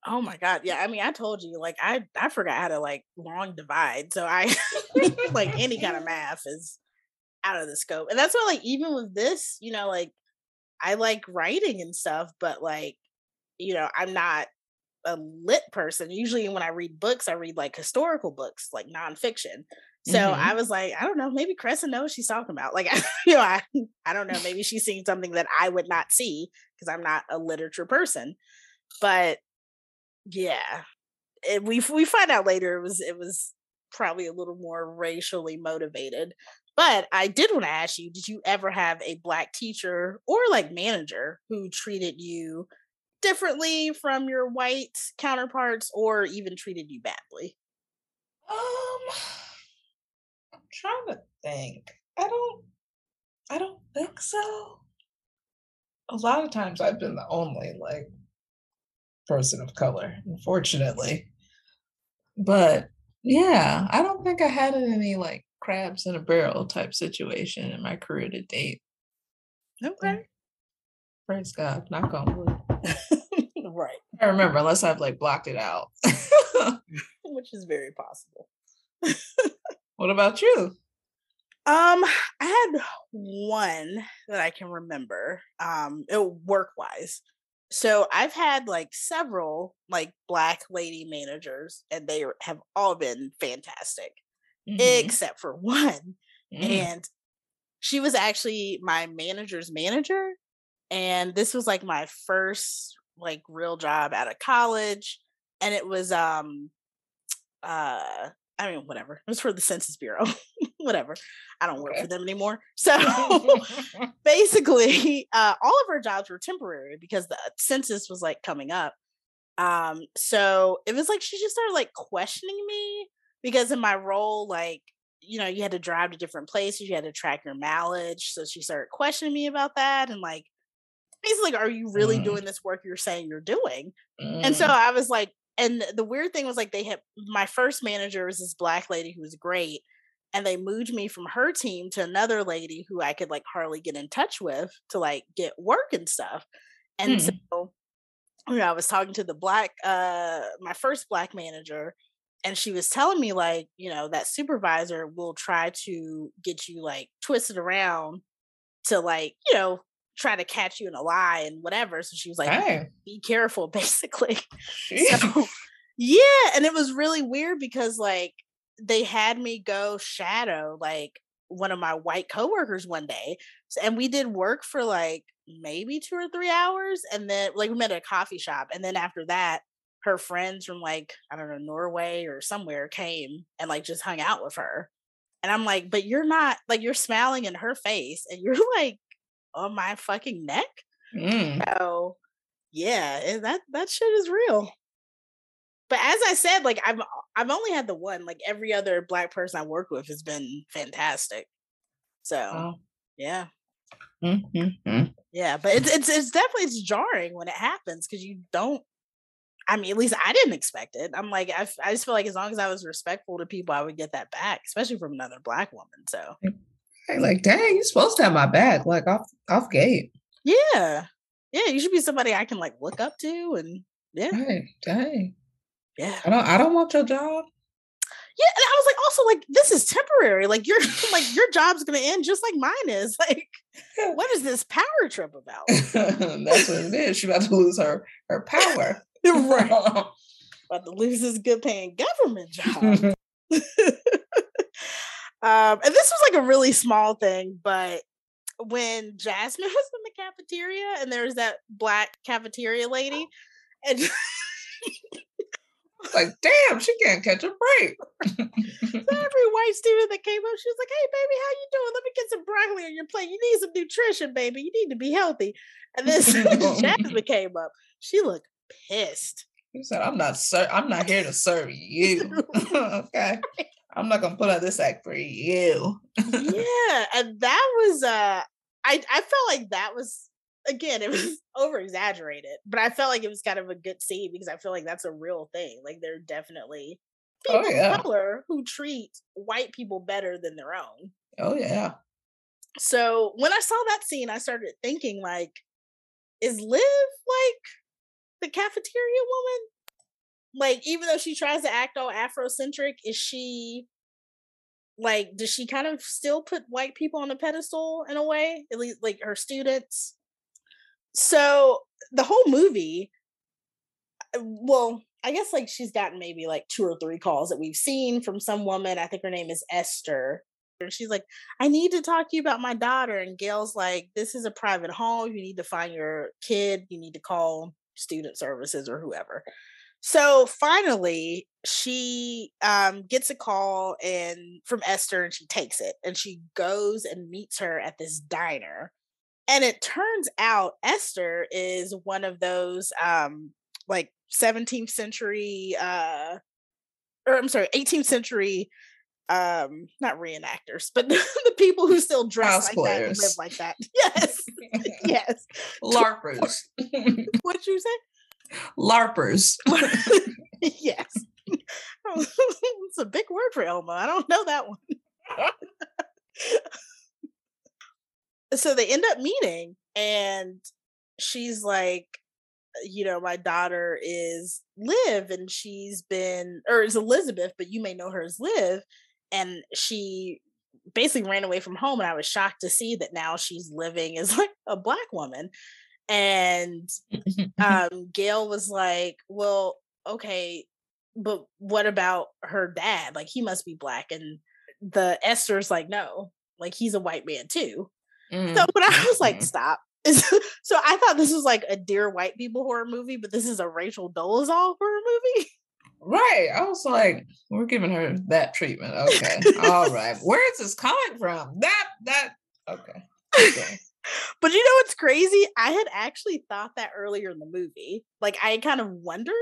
Oh my god, yeah. I mean, I told you, like, I I forgot how to like long divide, so I like any kind of math is out of the scope, and that's why, like, even with this, you know, like, I like writing and stuff, but like, you know, I'm not a lit person. Usually, when I read books, I read like historical books, like nonfiction. So mm-hmm. I was like, I don't know, maybe Cressa knows she's talking about. Like, you know, I, I don't know, maybe she's seeing something that I would not see because I'm not a literature person. But yeah, and we we find out later it was it was probably a little more racially motivated. But I did want to ask you, did you ever have a black teacher or like manager who treated you differently from your white counterparts or even treated you badly? Um I'm trying to think. I don't I don't think so. A lot of times I've been the only like person of color, unfortunately. But yeah, I don't think I had any like crabs in a barrel type situation in my career to date. Okay. Praise God, knock on wood. right. I remember, unless I've like blocked it out. Which is very possible. what about you? Um, I had one that I can remember. Um, work wise So I've had like several like black lady managers, and they have all been fantastic, mm-hmm. except for one. Mm. And she was actually my manager's manager. And this was like my first like real job out of college. And it was um uh I mean, whatever. It was for the Census Bureau. whatever. I don't work okay. for them anymore. So basically, uh, all of our jobs were temporary because the census was like coming up. Um, so it was like she just started like questioning me because in my role, like, you know, you had to drive to different places, you had to track your mileage. So she started questioning me about that and like basically, are you really mm. doing this work you're saying you're doing? Mm. And so mm. I was like, and the weird thing was like they had my first manager was this black lady who was great and they moved me from her team to another lady who I could like hardly get in touch with to like get work and stuff. And hmm. so you know, I was talking to the black uh my first black manager and she was telling me like, you know, that supervisor will try to get you like twisted around to like, you know, try to catch you in a lie and whatever. So she was like, hey. be careful, basically. so, yeah. And it was really weird because like they had me go shadow like one of my white coworkers one day. And we did work for like maybe two or three hours. And then like we met at a coffee shop. And then after that, her friends from like, I don't know, Norway or somewhere came and like just hung out with her. And I'm like, but you're not like you're smiling in her face and you're like on my fucking neck. Mm. So yeah, eh, that that shit is real. But as I said, like I've I've only had the one. Like every other black person I work with has been fantastic. So oh. yeah. Mm-hmm. Yeah, but it's it's it's definitely it's jarring when it happens because you don't. I mean, at least I didn't expect it. I'm like, I, I just feel like as long as I was respectful to people, I would get that back, especially from another black woman. So mm, like, dang, you're supposed to have my back, like off off gate. Yeah, yeah, you should be somebody I can like look up to, and yeah, hey, dang, yeah. I don't, I don't want your job. Yeah, and I was like, also like, this is temporary. Like your like your job's gonna end just like mine is. Like, what is this power trip about? That's what it is. She's about to lose her her power. right. about to lose this good paying government job. Um, and this was like a really small thing, but when Jasmine was in the cafeteria and there was that black cafeteria lady, and like, damn, she can't catch a break. so every white student that came up, she was like, "Hey, baby, how you doing? Let me get some broccoli on your plate. You need some nutrition, baby. You need to be healthy." And then Jasmine came up. She looked pissed. He said, "I'm not, sir. I'm not here to serve you. okay." I'm not gonna put on this act for you. yeah, and that was uh I I felt like that was again it was over exaggerated, but I felt like it was kind of a good scene because I feel like that's a real thing. Like there are definitely oh, people oh, yeah. of color who treat white people better than their own. Oh yeah. So when I saw that scene, I started thinking like, is Liv like the cafeteria woman? like even though she tries to act all afrocentric is she like does she kind of still put white people on a pedestal in a way? At least like her students? So the whole movie uh, well i guess like she's gotten maybe like two or three calls that we've seen from some woman. I think her name is esther. And she's like i need to talk to you about my daughter. And gail's like this is a private home. You need to find your kid. You need to call student services or whoever so finally, she um, gets a call and from Esther, and she takes it, and she goes and meets her at this diner. And it turns out Esther is one of those um, like 17th century, uh, or I'm sorry, 18th century, um, not reenactors, but the people who still dress House like players. that, live like that. Yes, yes, larpers. What'd you say? LARPers. yes. it's a big word for Elma. I don't know that one. so they end up meeting, and she's like, you know, my daughter is Liv, and she's been, or is Elizabeth, but you may know her as Liv. And she basically ran away from home, and I was shocked to see that now she's living as like a black woman And um, Gail was like, Well, okay, but what about her dad? Like, he must be black. And the Esther's like, No, like, he's a white man too. Mm-hmm. So, but I was like. Stop. so I thought this was like a Dear White People horror movie, but this is a Rachel Dolezal horror movie. Right. I was like, we're giving her that treatment. Okay. All right. Where is this coming from? That, that, okay. okay. but you know what's crazy? I had actually thought that earlier in the movie. Like, I kind of wondered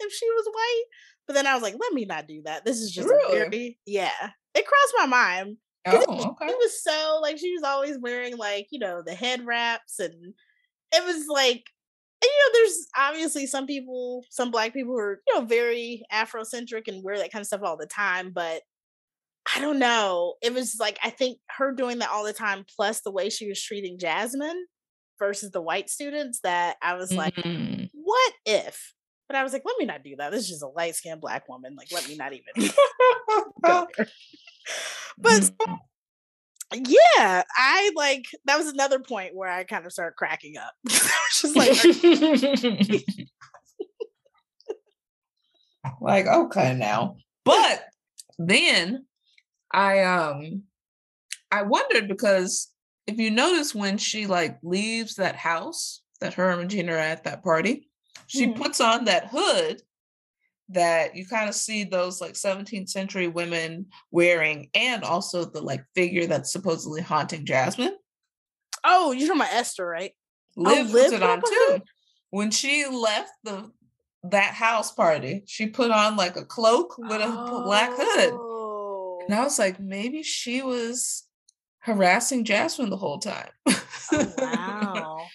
if she was white, but then I was like, let me not do that. This is just really? very, yeah. It crossed my mind. Oh, okay. It was so like she was always wearing like, you know, the head wraps and it was like you know, there's obviously some people, some black people who are, you know, very Afrocentric and wear that kind of stuff all the time, but I don't know. It was like I think her doing that all the time, plus the way she was treating Jasmine versus the white students, that I was like, mm-hmm. what if? But I was like, let me not do that. This is just a light skinned black woman. Like, let me not even. But mm-hmm yeah, I like that was another point where I kind of started cracking up. just like, like okay now, but then I um I wondered because if you notice when she like leaves that house that her and Regina are at that party, she mm-hmm. puts on that hood that you kind of see those like 17th century women wearing and also the like figure that's supposedly haunting Jasmine. Oh, you're talking about Esther, right? Liv, oh, Liv puts it on too. When she left the that house party, she put on like a cloak with a oh. black hood. And I oh. was like, maybe she was harassing Jasmine the whole time. Oh, wow.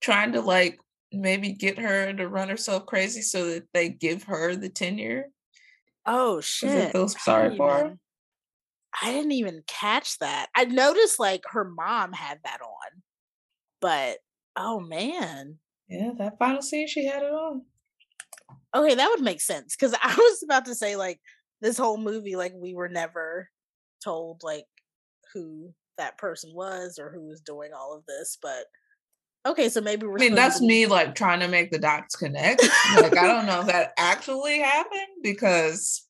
Trying to like maybe get her to run herself crazy so that they give her the tenure. Oh shit! Feel sorry for her. I didn't even catch that. I noticed like her mom had that on, but oh man. Yeah, that final scene she had it on. Okay, that would make sense because I was about to say like this whole movie, like we were never told like who that person was or who was doing all of this, but Okay, so maybe we're. I mean, that's me like trying to make the dots connect. like, I don't know if that actually happened because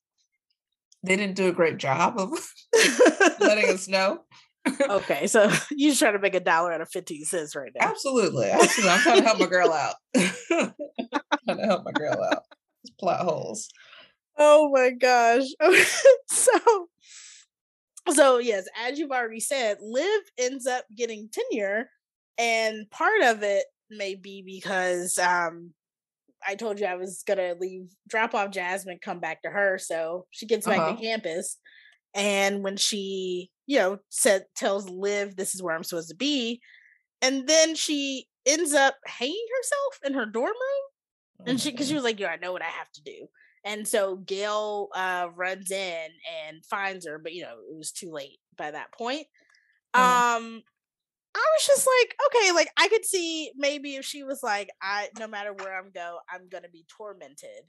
they didn't do a great job of letting us know. okay, so you just trying to make a dollar out of 15 cents right now. Absolutely. Absolutely. I'm trying to help my girl out. trying to help my girl out. It's plot holes. Oh my gosh. so so yes, as you've already said, Liv ends up getting tenure and part of it may be because um I told you I was gonna leave, drop off Jasmine, come back to her. So she gets back uh-huh. to campus, and when she, you know, said tells Liv this is where I'm supposed to be, and then she ends up hanging herself in her dorm room, and she because she was like, "Yeah, I know what I have to do." And so Gail uh, runs in and finds her, but you know it was too late by that point. Mm. Um, I was just like, okay, like I could see maybe if she was like, I no matter where I'm go, I'm gonna be tormented,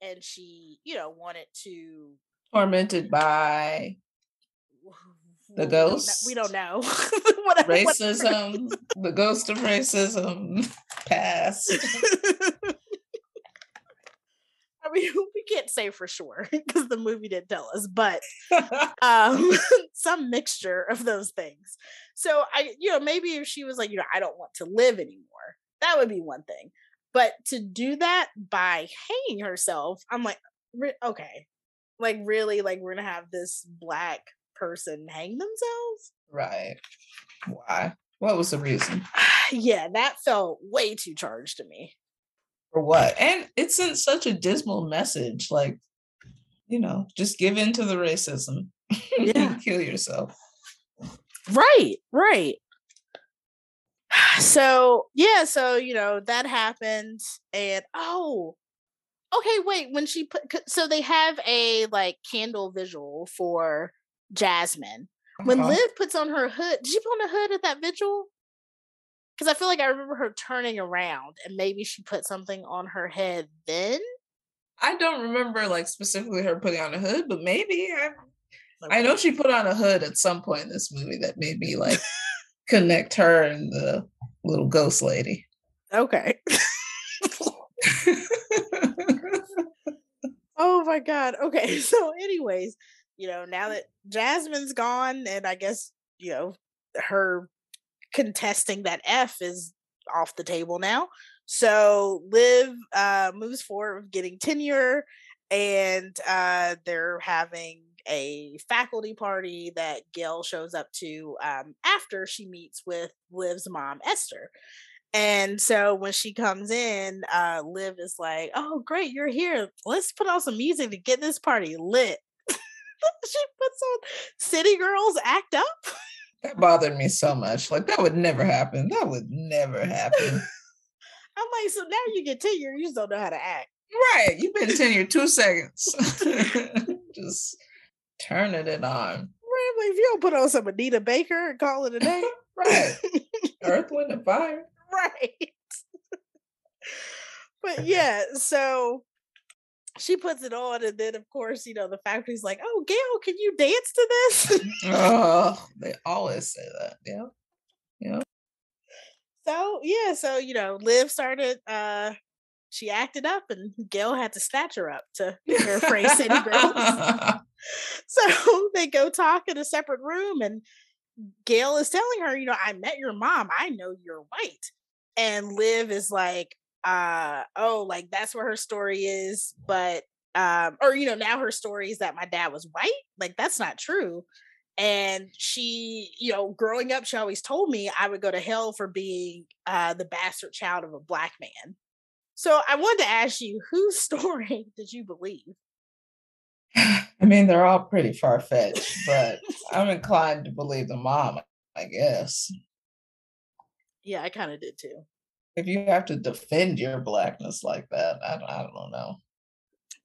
and she, you know, wanted to tormented by the ghost. We don't know. racism, the ghost of racism, past. I mean, can't say for sure because the movie didn't tell us, but um, some mixture of those things. So I, you know, maybe if she was like, you know, I don't want to live anymore, that would be one thing. But to do that by hanging herself, I'm like, okay, like really, like we're gonna have this black person hang themselves, right? Why? What was the reason? yeah, that felt way too charged to me for what? And it sent such a dismal message, like, you know, just give in to the racism. Yeah. Kill yourself. Right, right. So yeah, so you know, that happened and oh okay, wait, when she put so they have a like candle visual for Jasmine. When uh-huh. Liv puts on her hood, did she put on a hood at that vigil? Because I feel like I remember her turning around and maybe she put something on her head then. I don't remember like specifically her putting on a hood, but maybe I. I know she put on a hood at some point in this movie that made me like connect her and the little ghost lady. Okay. oh my god. Okay. So anyways, you know, now that Jasmine's gone and I guess, you know, her contesting that F is off the table now. So Liv uh moves forward with getting tenure and uh they're having a faculty party that Gail shows up to um, after she meets with Liv's mom, Esther. And so when she comes in, uh, Liv is like, "Oh, great, you're here. Let's put on some music to get this party lit." she puts on "City Girls Act Up." That bothered me so much. Like that would never happen. That would never happen. I'm like, so now you get tenure, you just don't know how to act. Right. You've been tenure two seconds. just turning it on. Right. Like if you don't put on some Anita Baker and call it a day. right. Earth, wind, and fire. Right. but yeah, so she puts it on, and then of course, you know, the factory's like, "Oh, Gail, can you dance to this?" oh, they always say that. Yeah, yeah. So yeah, so you know, Liv started. uh She acted up, and Gail had to snatch her up to paraphrase City Girls. so they go talk in a separate room, and Gail is telling her, "You know, I met your mom. I know you're white." And Liv is like, uh oh like that's where her story is but um or you know now her story is that my dad was white like that's not true and she you know growing up she always told me i would go to hell for being uh the bastard child of a black man. So i wanted to ask you whose story did you believe? I mean they're all pretty far-fetched but i'm inclined to believe the mom i guess. Yeah i kind of did too if you have to defend your blackness like that, I, I don't know.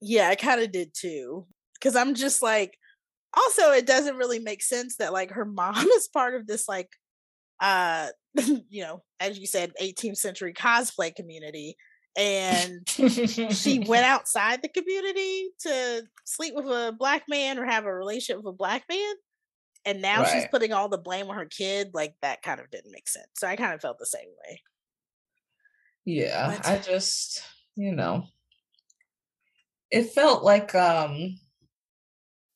Yeah, I kind of did too. Cause I'm just like, also, it doesn't really make sense that like her mom is part of this, like, uh, you know, as you said, 18th century cosplay community. And she went outside the community to sleep with a black man or have a relationship with a black man. And now right. she's putting all the blame on her kid. Like that kind of didn't make sense. So I kind of felt the same way. Yeah, what? I just, you know, it felt like um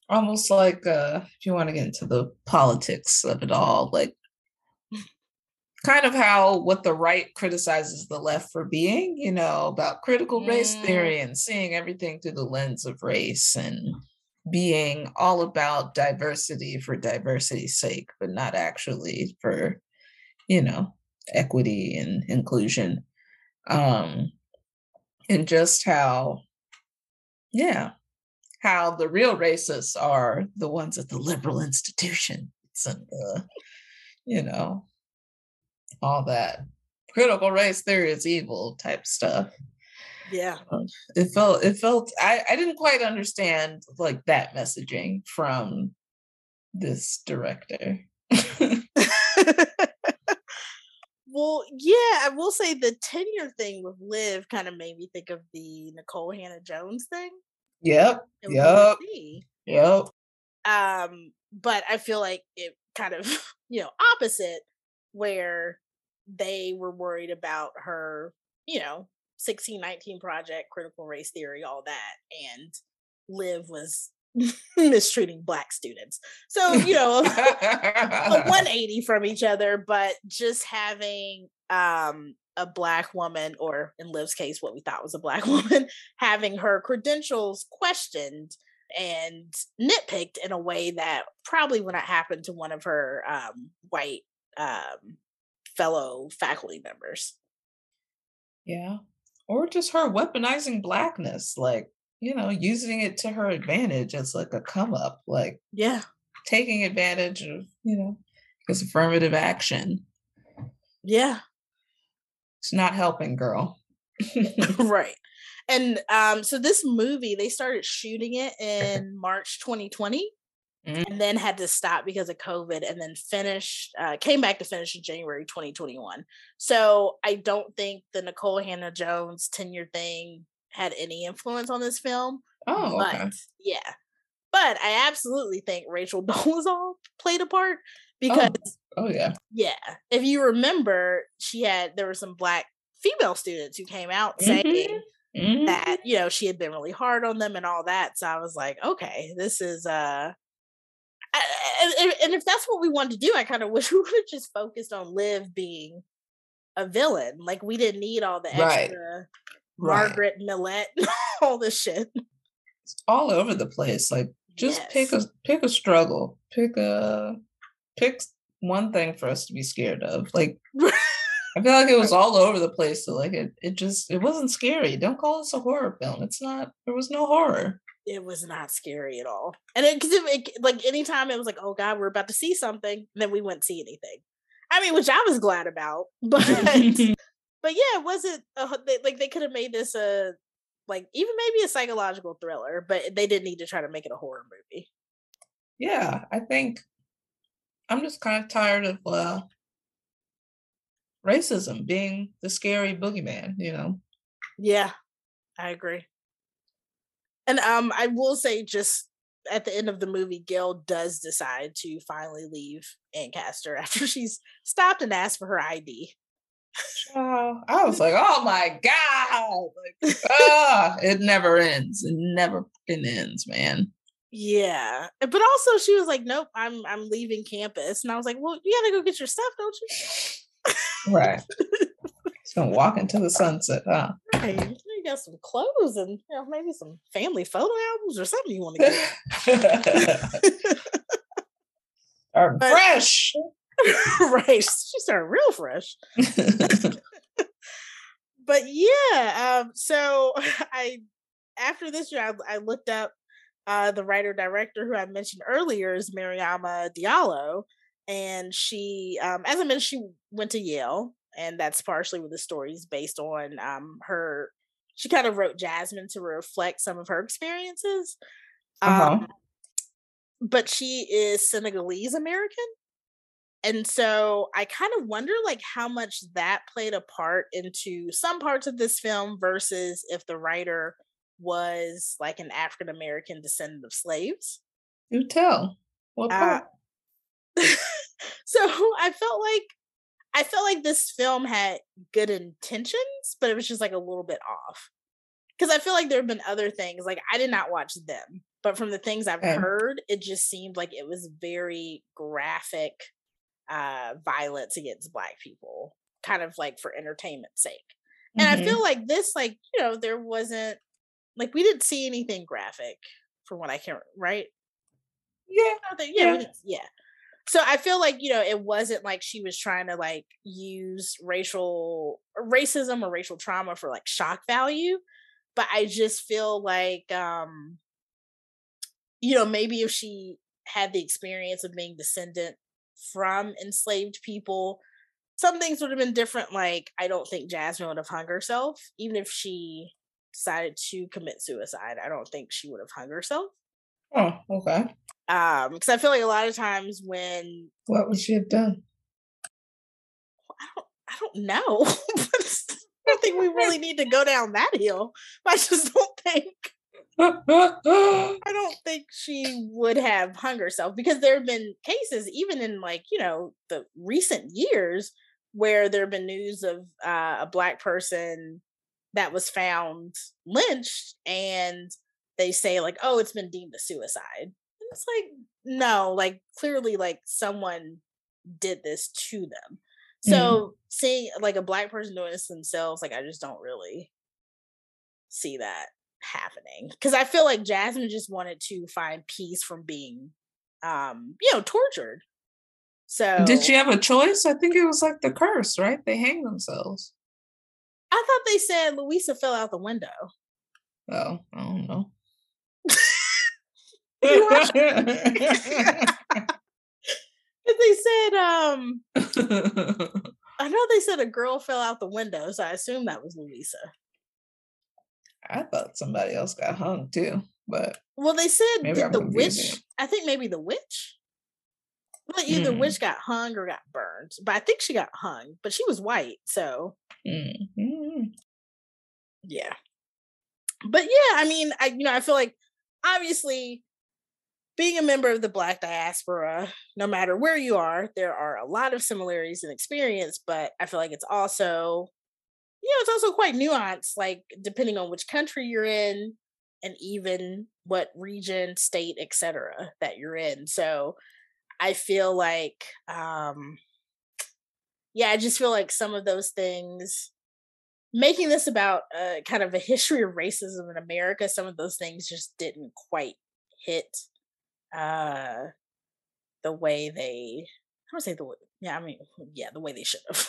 almost like uh if you want to get into the politics of it all, like kind of how what the right criticizes the left for being, you know, about critical race mm. theory and seeing everything through the lens of race and being all about diversity for diversity's sake, but not actually for, you know, equity and inclusion um, and just how, yeah, how the real racists are the ones at the liberal institutions and, uh, you know, all that critical race theory is evil type stuff. Yeah. Um, it felt, it felt, I, I didn't quite understand like that messaging from this director. Well, yeah, I will say the tenure thing with Liv kind of made me think of the Nicole Hannah-Jones thing. Yep. Yep. Yep. Um, but I feel like it kind of, you know, opposite where they were worried about her, you know, 1619 project, critical race theory, all that. And Liv was mistreating black students. So, you know, a 180 from each other, but just having um a black woman or in Liv's case what we thought was a black woman having her credentials questioned and nitpicked in a way that probably would not happen to one of her um white um fellow faculty members. Yeah. Or just her weaponizing blackness like you know, using it to her advantage as like a come up, like yeah, taking advantage of, you know, because affirmative action. Yeah. It's not helping, girl. right. And um, so this movie, they started shooting it in March 2020 mm-hmm. and then had to stop because of COVID and then finished, uh, came back to finish in January 2021. So I don't think the Nicole Hannah-Jones tenure thing had any influence on this film. Oh, but okay. yeah. But I absolutely think Rachel Dolezal played a part because oh. oh yeah. Yeah. If you remember, she had there were some black female students who came out saying mm-hmm. Mm-hmm. that you know she had been really hard on them and all that. So I was like, okay, this is uh and, and if that's what we wanted to do, I kind of wish we would have just focused on Liv being a villain. Like we didn't need all the extra right. Margaret right. Millette, all this shit. It's all over the place. Like just yes. pick a pick a struggle. Pick a pick one thing for us to be scared of. Like I feel like it was all over the place. So like it it just it wasn't scary. Don't call this a horror film. It's not. There was no horror it was not scary at all. And it, cause it, it, like anytime it was like, oh God, we're about to see something, then we wouldn't see anything. I mean, which I was glad about, but but yeah, it wasn't a, they, like they could have made this a like even maybe a psychological thriller, but they didn't need to try to make it a horror movie. Yeah, I think I'm just kind of tired of uh racism being the scary boogeyman, you know. Yeah, I agree. And um, I will say, just at the end of the movie, Gail does decide to finally leave Ancaster after she's stopped and asked for her ID. I was like, oh my god! Like, ah, it never ends. It never fucking ends, man. Yeah, but also she was like, "Nope, I'm I'm leaving campus," and I was like, "Well, you gotta go get your stuff, don't you?" right. Gonna walk into the sunset, huh? Right you got some clothes and you know maybe some family photo albums or something you want to get. Are fresh. right. She started real fresh. but yeah, um, so I after this year I, I looked up uh, the writer director who I mentioned earlier is Mariama Diallo. And she, um, as I mentioned, she went to Yale, and that's partially what the story is based on um, her she kind of wrote Jasmine to reflect some of her experiences. Uh-huh. Um, but she is Senegalese American. And so I kind of wonder like how much that played a part into some parts of this film versus if the writer was like an African American descendant of slaves. You tell. What uh, so I felt like I felt like this film had good intentions, but it was just like a little bit off. Because I feel like there have been other things, like I did not watch them, but from the things I've okay. heard, it just seemed like it was very graphic uh, violence against Black people, kind of like for entertainment's sake. And mm-hmm. I feel like this, like, you know, there wasn't, like, we didn't see anything graphic from what I can, right? Yeah. Think, yeah. Yeah. yeah so i feel like you know it wasn't like she was trying to like use racial racism or racial trauma for like shock value but i just feel like um you know maybe if she had the experience of being descendant from enslaved people some things would have been different like i don't think jasmine would have hung herself even if she decided to commit suicide i don't think she would have hung herself oh okay um, because I feel like a lot of times when what would she have done? I don't I don't know. I don't think we really need to go down that hill. I just don't think I don't think she would have hung herself because there have been cases, even in like, you know, the recent years, where there have been news of uh, a black person that was found lynched and they say like, oh, it's been deemed a suicide it's like no like clearly like someone did this to them mm-hmm. so mm. seeing like a black person doing this themselves like i just don't really see that happening because i feel like jasmine just wanted to find peace from being um you know tortured. So did she have a choice? I think it was like the curse right? They hang themselves. I thought they said louisa fell out the window. Oh i don't know. They said, um, I know they said a girl fell out the window, so I assume that was Louisa. I thought somebody else got hung too, but well, they said did the witch. I think maybe the witch. Well, either mm. witch got hung or got burned, but I think she got hung. But she was white, so mm-hmm. yeah. But yeah, I mean, I you know, I feel like obviously being a member of the Black diaspora, no matter where you are, there are a lot of similarities in experience, but I feel like it's also you know, it's also quite nuanced, like depending on which country you're in and even what region, state, etc. that you're in. So I feel like um yeah, I just feel like some of those things making this about uh, kind of a history of racism in America, some of those things just didn't quite hit uh the way they I would say the yeah, I mean yeah, the way they should have.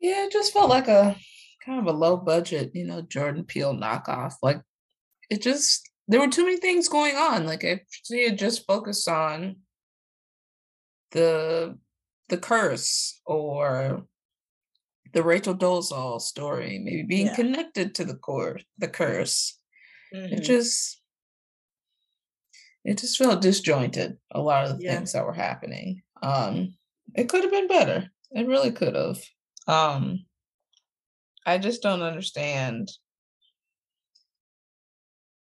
Yeah, it just felt like a kind of a low budget, you know, Jordan Peele knockoff. Like it just there were too many things going on. Like if she had just focused on the the curse or the Rachel Dolezal story, maybe being yeah. connected to the core the curse. Mm-hmm. It just it just felt disjointed, a lot of the yeah. things that were happening. Um it could have been better. It really could have. Um, I just don't understand.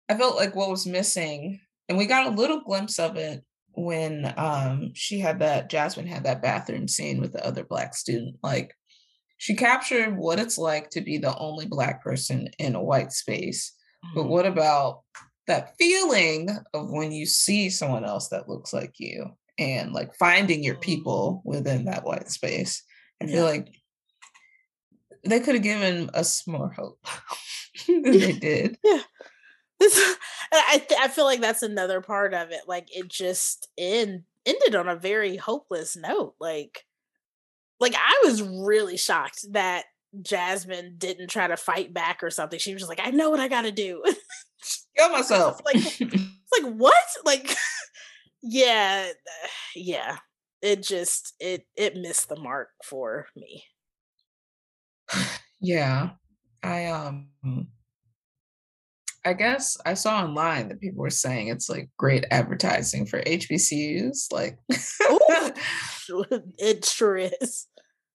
I felt like what was missing, and we got a little glimpse of it when um she had that Jasmine had that bathroom scene with the other black student. Like she captured what it's like to be the only black person in a white space. Mm-hmm. But what about that feeling of when you see someone else that looks like you and like finding your people within that white space? I yeah. feel like they could have given us more hope than they did. Yeah. This, I th- I feel like that's another part of it. Like it just end ended on a very hopeless note. Like, like I was really shocked that Jasmine didn't try to fight back or something. She was just like, I know what I got to do. Kill myself. like, like what? Like, yeah, yeah. It just it it missed the mark for me. Yeah. I um I guess I saw online that people were saying it's like great advertising for HBCUs. Like it sure is.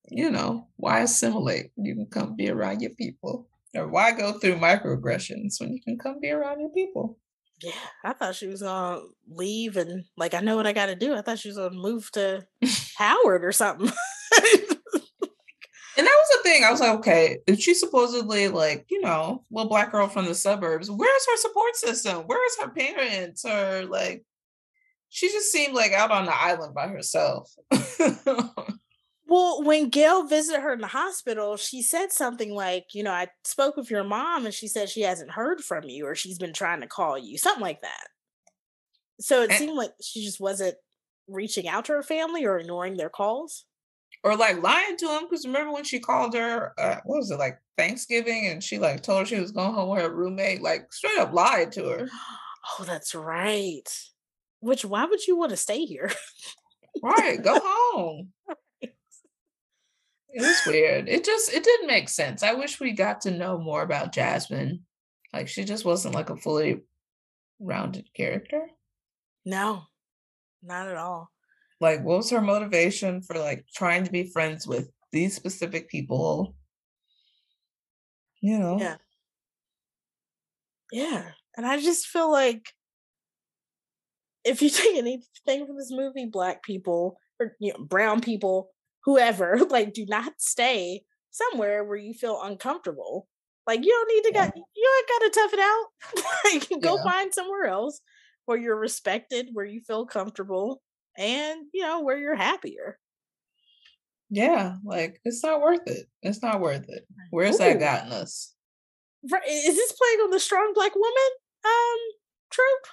You know, why assimilate? You can come be around your people. Or why go through microaggressions when you can come be around your people? Yeah, I thought she was gonna leave and like I know what I gotta do. I thought she was gonna move to Howard or something. And that was the thing. I was like, okay, if she's supposedly like, you know, little black girl from the suburbs, where's her support system? Where's her parents? Or like, she just seemed like out on the island by herself. well, when Gail visited her in the hospital, she said something like, you know, I spoke with your mom and she said she hasn't heard from you or she's been trying to call you, something like that. So it and, seemed like she just wasn't reaching out to her family or ignoring their calls or like lying to him because remember when she called her uh, what was it like thanksgiving and she like told her she was going home with her roommate like straight up lied to her. Oh that's right. Which why would you want to stay here? Right go home. It was weird. It just it didn't make sense. I wish we got to know more about jasmine. Like she just wasn't like a fully rounded character. No not at all like, what was her motivation for like trying to be friends with these specific people? You know? Yeah. Yeah. And I just feel like if you take anything from this movie, black people or you know, brown people, whoever, like do not stay somewhere where you feel uncomfortable. Like you don't need to yeah. got you ain't gotta tough it out. like go yeah. find somewhere else where you're respected, where you feel comfortable, and you know where you're happier. Yeah like it's not worth it it's not worth it. Where's Ooh. that gotten us? Is this playing on the strong black woman um trope?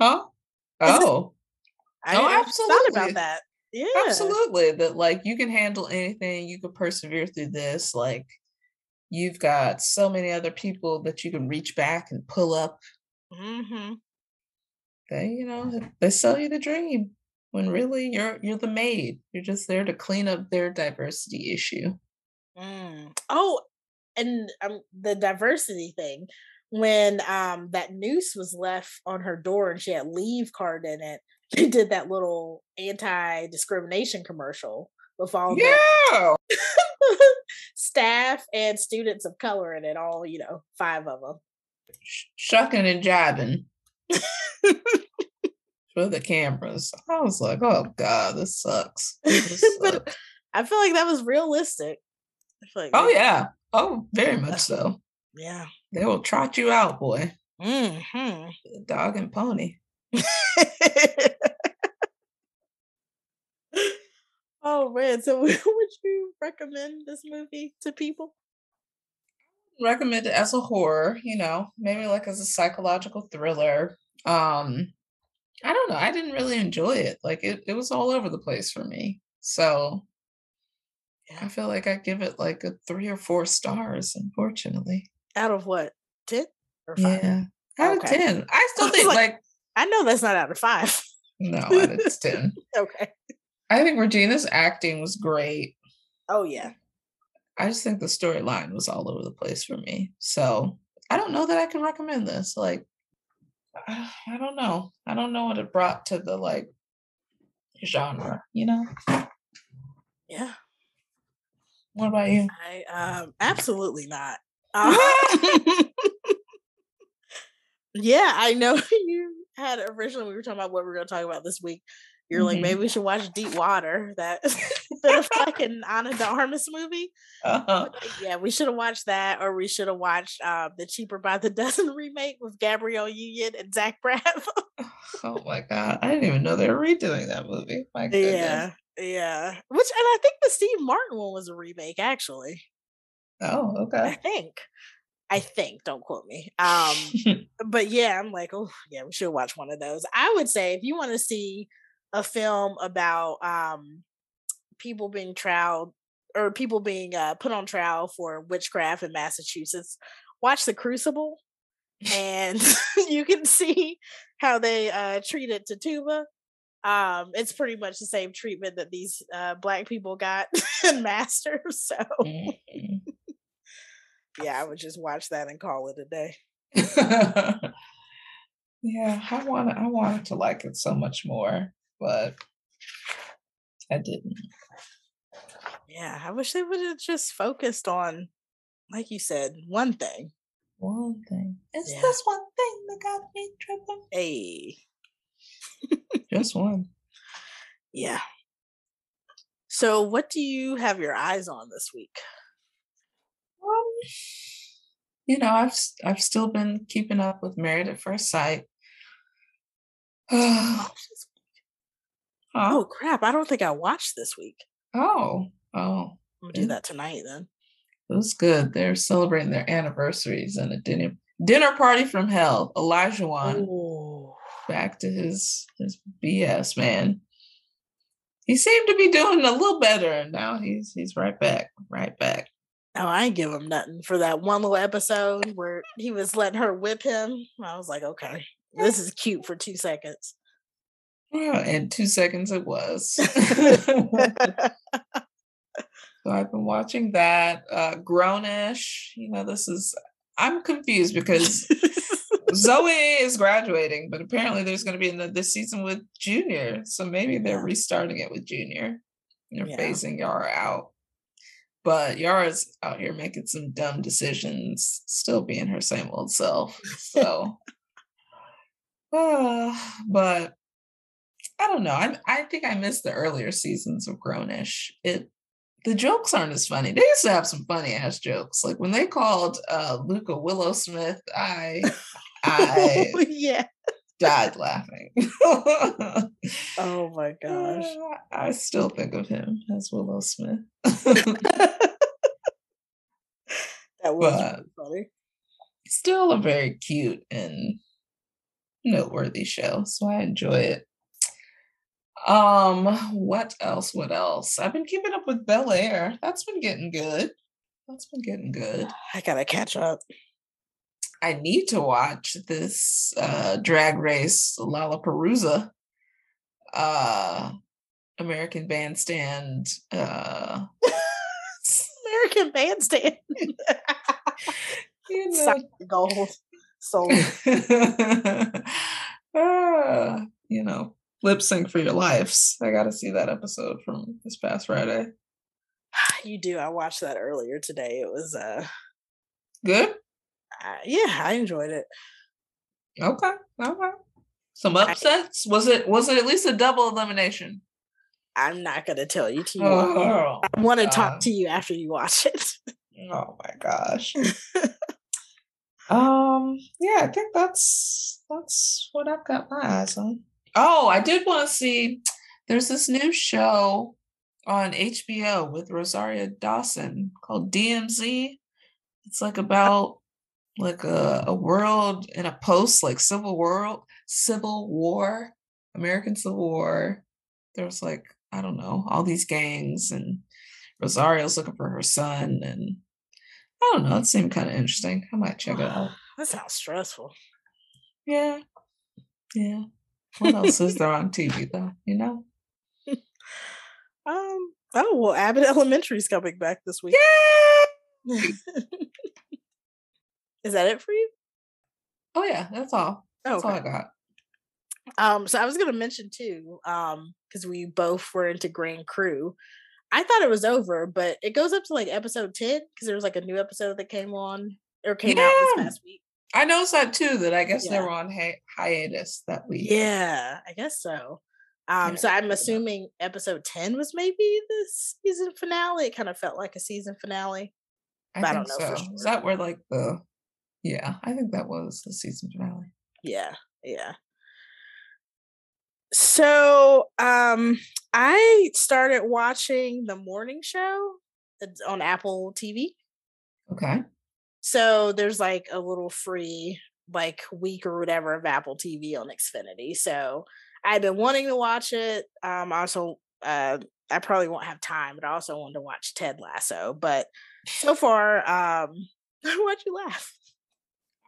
Huh? Oh. I, oh absolutely about that. Yeah. Absolutely that like you can handle anything you can persevere through this like you've got so many other people that you can reach back and pull up. Mm-hmm. they you know they sell you the dream when really you're you're the maid. You're just there to clean up their diversity issue. Mm. Oh, and um, the diversity thing when um that noose was left on her door and she had leave card in it. They did that little anti discrimination commercial with all yeah. staff and students of color in it. All you know, five of them. Shucking and jiving. for the cameras. I was like, oh God, this sucks. This but I feel like that was realistic. Like oh yeah. Oh, very much so. Yeah. They will trot you out, boy. Mm-hmm. Dog and pony. oh man. So would you recommend this movie to people? Recommend it as a horror, you know, maybe like as a psychological thriller. Um I don't know. I didn't really enjoy it. Like it, it was all over the place for me. So yeah, I feel like I give it like a three or four stars, unfortunately. Out of what? 10 or five? Yeah. Out okay. of 10. I still think like, like, I know that's not out of five. No, it's 10. okay. I think Regina's acting was great. Oh yeah. I just think the storyline was all over the place for me. So I don't know that I can recommend this. Like I don't know. I don't know what it brought to the like genre, you know? Yeah. What about you? I um absolutely not. Um, yeah, I know you had originally we were talking about what we are gonna talk about this week. You're mm-hmm. like, maybe we should watch Deep Water, that Affleck and Ana de Armas movie. Uh-huh. Yeah, we should have watched that, or we should have watched uh, the Cheaper by the Dozen remake with Gabrielle Union and Zach Braff. oh my god, I didn't even know they were redoing that movie. My goodness. Yeah, yeah. Which, and I think the Steve Martin one was a remake, actually. Oh, okay. I think. I think, don't quote me. Um, but yeah, I'm like, oh yeah, we should watch one of those. I would say if you want to see a film about um people being trial or people being uh, put on trial for witchcraft in Massachusetts, watch The Crucible, and you can see how they uh, treated Tituba. Um, it's pretty much the same treatment that these uh, black people got in Master. So, mm-hmm. yeah, I would just watch that and call it a day. yeah, I want I wanted to like it so much more but I didn't. Yeah, I wish they would have just focused on, like you said, one thing. One thing. It's yeah. this one thing that got me tripping. Hey. just one. Yeah. So, what do you have your eyes on this week? Um, you know, I've I've still been keeping up with Married at First Sight. oh, Oh crap! I don't think I watched this week. Oh, oh, I'm gonna do that tonight then. It was good. They're celebrating their anniversaries and a dinner dinner party from hell. Olajuwon Ooh. back to his his BS man. He seemed to be doing a little better, and now he's he's right back, right back. Oh, I ain't give him nothing for that one little episode where he was letting her whip him. I was like, okay, this is cute for two seconds. Yeah, in two seconds it was. so I've been watching that. Uh Grownish. You know, this is I'm confused because Zoe is graduating, but apparently there's going to be another this season with Junior. So maybe they're restarting it with Junior. They're yeah. phasing Yara out. But Yara's out here making some dumb decisions, still being her same old self. So, uh, but I don't know. I I think I missed the earlier seasons of Grownish. It the jokes aren't as funny. They used to have some funny ass jokes. Like when they called uh Luca Willow Smith, I I yeah died laughing. oh my gosh. I still think of him as Willow Smith. that was but funny. Still a very cute and noteworthy show. So I enjoy it. Um, what else? What else? I've been keeping up with Bel Air. That's been getting good. That's been getting good. I gotta catch up. I need to watch this uh drag race Lollapalooza uh American Bandstand uh American Bandstand. you know. Gold soul. uh, you know, lip sync for your lives. I got to see that episode from this past Friday. You do. I watched that earlier today. It was uh good. Uh, yeah, I enjoyed it. Okay. Okay. Some upsets. Was it was it at least a double elimination? I'm not gonna tell you to you. Oh, I want to talk to you after you watch it. oh my gosh. um, yeah, I think that's that's what I've got my eyes on. Oh, I did want to see. There's this new show on HBO with Rosario Dawson called DMZ. It's like about like a, a world in a post like civil world civil war american civil war. There was like i don't know all these gangs and rosario's looking for her son and i don't know it seemed kind of interesting. I might check it out. That sounds stressful. Yeah. Yeah what else is there on tv though you know um oh well abbott elementary's coming back this week yeah is that it for you? Oh yeah, that's all. That's okay. all I got. Um, so I was gonna mention too, um, because we both were into Grand Crew. I thought it was over, but it goes up to like episode 10 because there was like a new episode that came on or came yeah. out this past week. I noticed that too, that I guess yeah. they were on hi- hiatus that week. Yeah, I guess so. Um, yeah. so I'm assuming episode 10 was maybe the season finale. It kind of felt like a season finale. I, I don't know. So. Sure. Is that where like the yeah, I think that was the season finale. Yeah, yeah. So, um, I started watching the morning show on Apple TV. Okay. So there's like a little free like week or whatever of Apple TV on Xfinity. So I've been wanting to watch it. Um, also, uh, I probably won't have time, but I also wanted to watch Ted Lasso. But so far, um, why'd you laugh?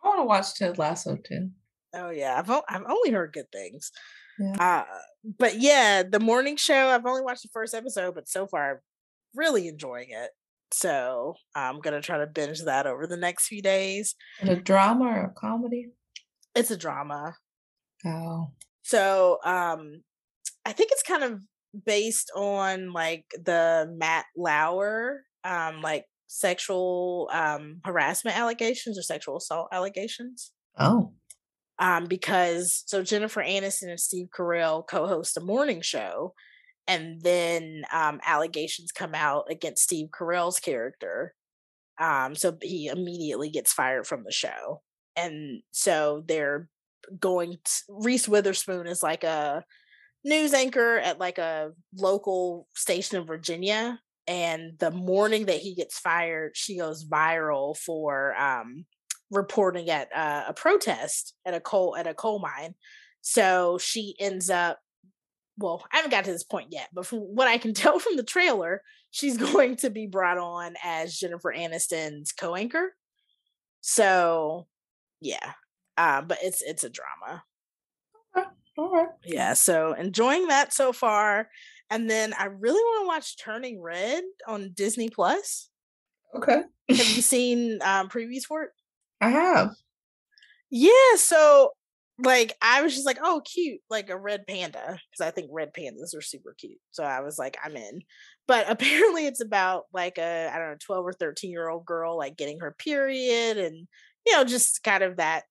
I want to watch Ted Lasso too. Oh yeah, I've o- I've only heard good things. Yeah. Uh, but yeah, the morning show. I've only watched the first episode, but so far, I'm really enjoying it. So I'm gonna try to binge that over the next few days. a drama or a comedy? It's a drama. Oh. So um, I think it's kind of based on like the Matt Lauer um like sexual um, harassment allegations or sexual assault allegations. Oh. Um, because so Jennifer Aniston and Steve Carell co-host a morning show, and then um, allegations come out against Steve Carell's character. Um, so he immediately gets fired from the show, and so they're going. To, Reese Witherspoon is like a news anchor at like a local station in Virginia, and the morning that he gets fired she goes viral for um, reporting at uh, a protest at a coal at a coal mine so she ends up well i haven't got to this point yet but from what i can tell from the trailer she's going to be brought on as jennifer aniston's co-anchor so yeah uh, but it's it's a drama okay. all right yeah so enjoying that so far and then I really want to watch Turning Red on Disney Plus. Okay. have you seen um, previews for it? I have. Yeah, so like I was just like, oh, cute, like a red panda, because I think red pandas are super cute. So I was like, I'm in. But apparently, it's about like a I don't know, twelve or thirteen year old girl like getting her period, and you know, just kind of that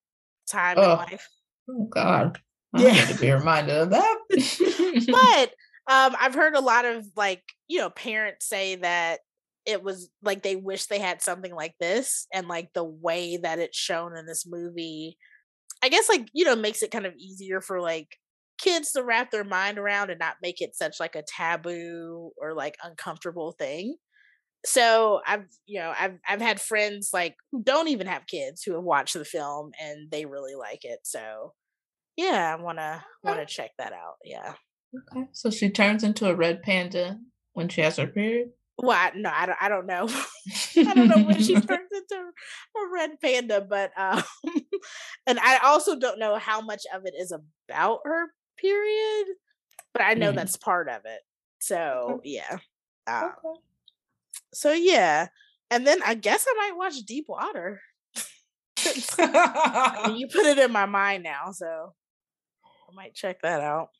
time oh. in life. Oh God, I yeah. need to be reminded of that. but um, I've heard a lot of like, you know, parents say that it was like they wish they had something like this and like the way that it's shown in this movie i guess like you know makes it kind of easier for like kids to wrap their mind around and not make it such like a taboo or like uncomfortable thing so i've you know i've i've had friends like who don't even have kids who have watched the film and they really like it so yeah i want to want to check that out yeah Okay. So she turns into a red panda when she has her period? Well, I, no, I don't. I don't know. I don't know when she turns into a red panda, but um, and I also don't know how much of it is about her period, but I know mm. that's part of it. So yeah. Um, okay. So yeah, and then I guess I might watch Deep Water. I mean, you put it in my mind now, so I might check that out.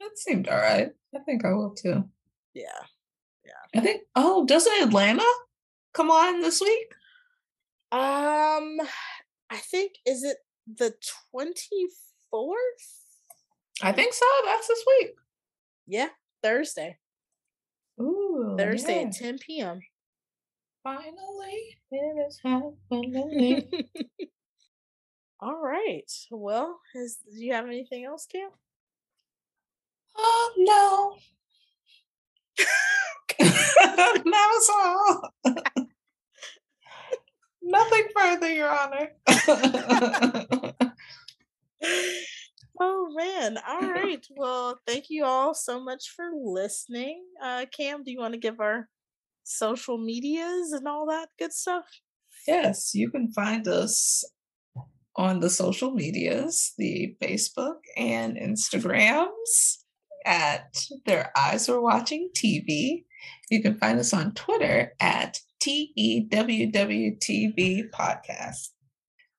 That seemed all right. I think I will too. Yeah. Yeah. I think oh, doesn't Atlanta come on this week? Um I think is it the 24th? I think so. That's this week. Yeah. Thursday. Ooh. Thursday yeah. at 10 p.m. Finally, it is happening. All right. Well, is do you have anything else, Cam? oh no. that was all. Nothing further, Your Honor. oh man. All right. Well, thank you all so much for listening. Uh Cam, do you want to give our social medias and all that good stuff? yes, you can find us on the social medias, the Facebook and Instagrams at Their Eyes Were Watching TV. You can find us on Twitter at TEWWTV Podcast.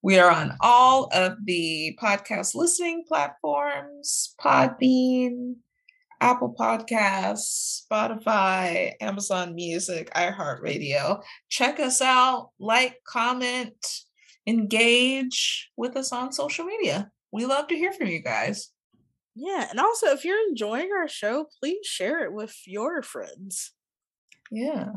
We are on all of the podcast listening platforms Podbean, Apple Podcasts, Spotify, Amazon Music, iHeartRadio. Check us out, like, comment, engage with us on social media. We love to hear from you guys. Yeah, and also if you're enjoying our show, please share it with your friends. Yeah.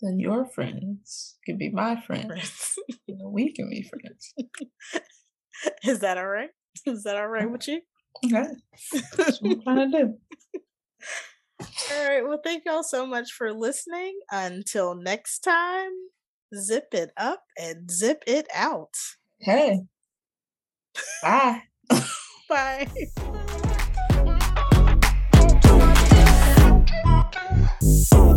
Then your friends can be my friends. friends. you know, we can be friends. Is that all right? Is that all right with you? Okay. That's what I'm trying to do. All right. Well, thank you all so much for listening. Until next time, zip it up and zip it out. Hey. Bye. Bye. Bye.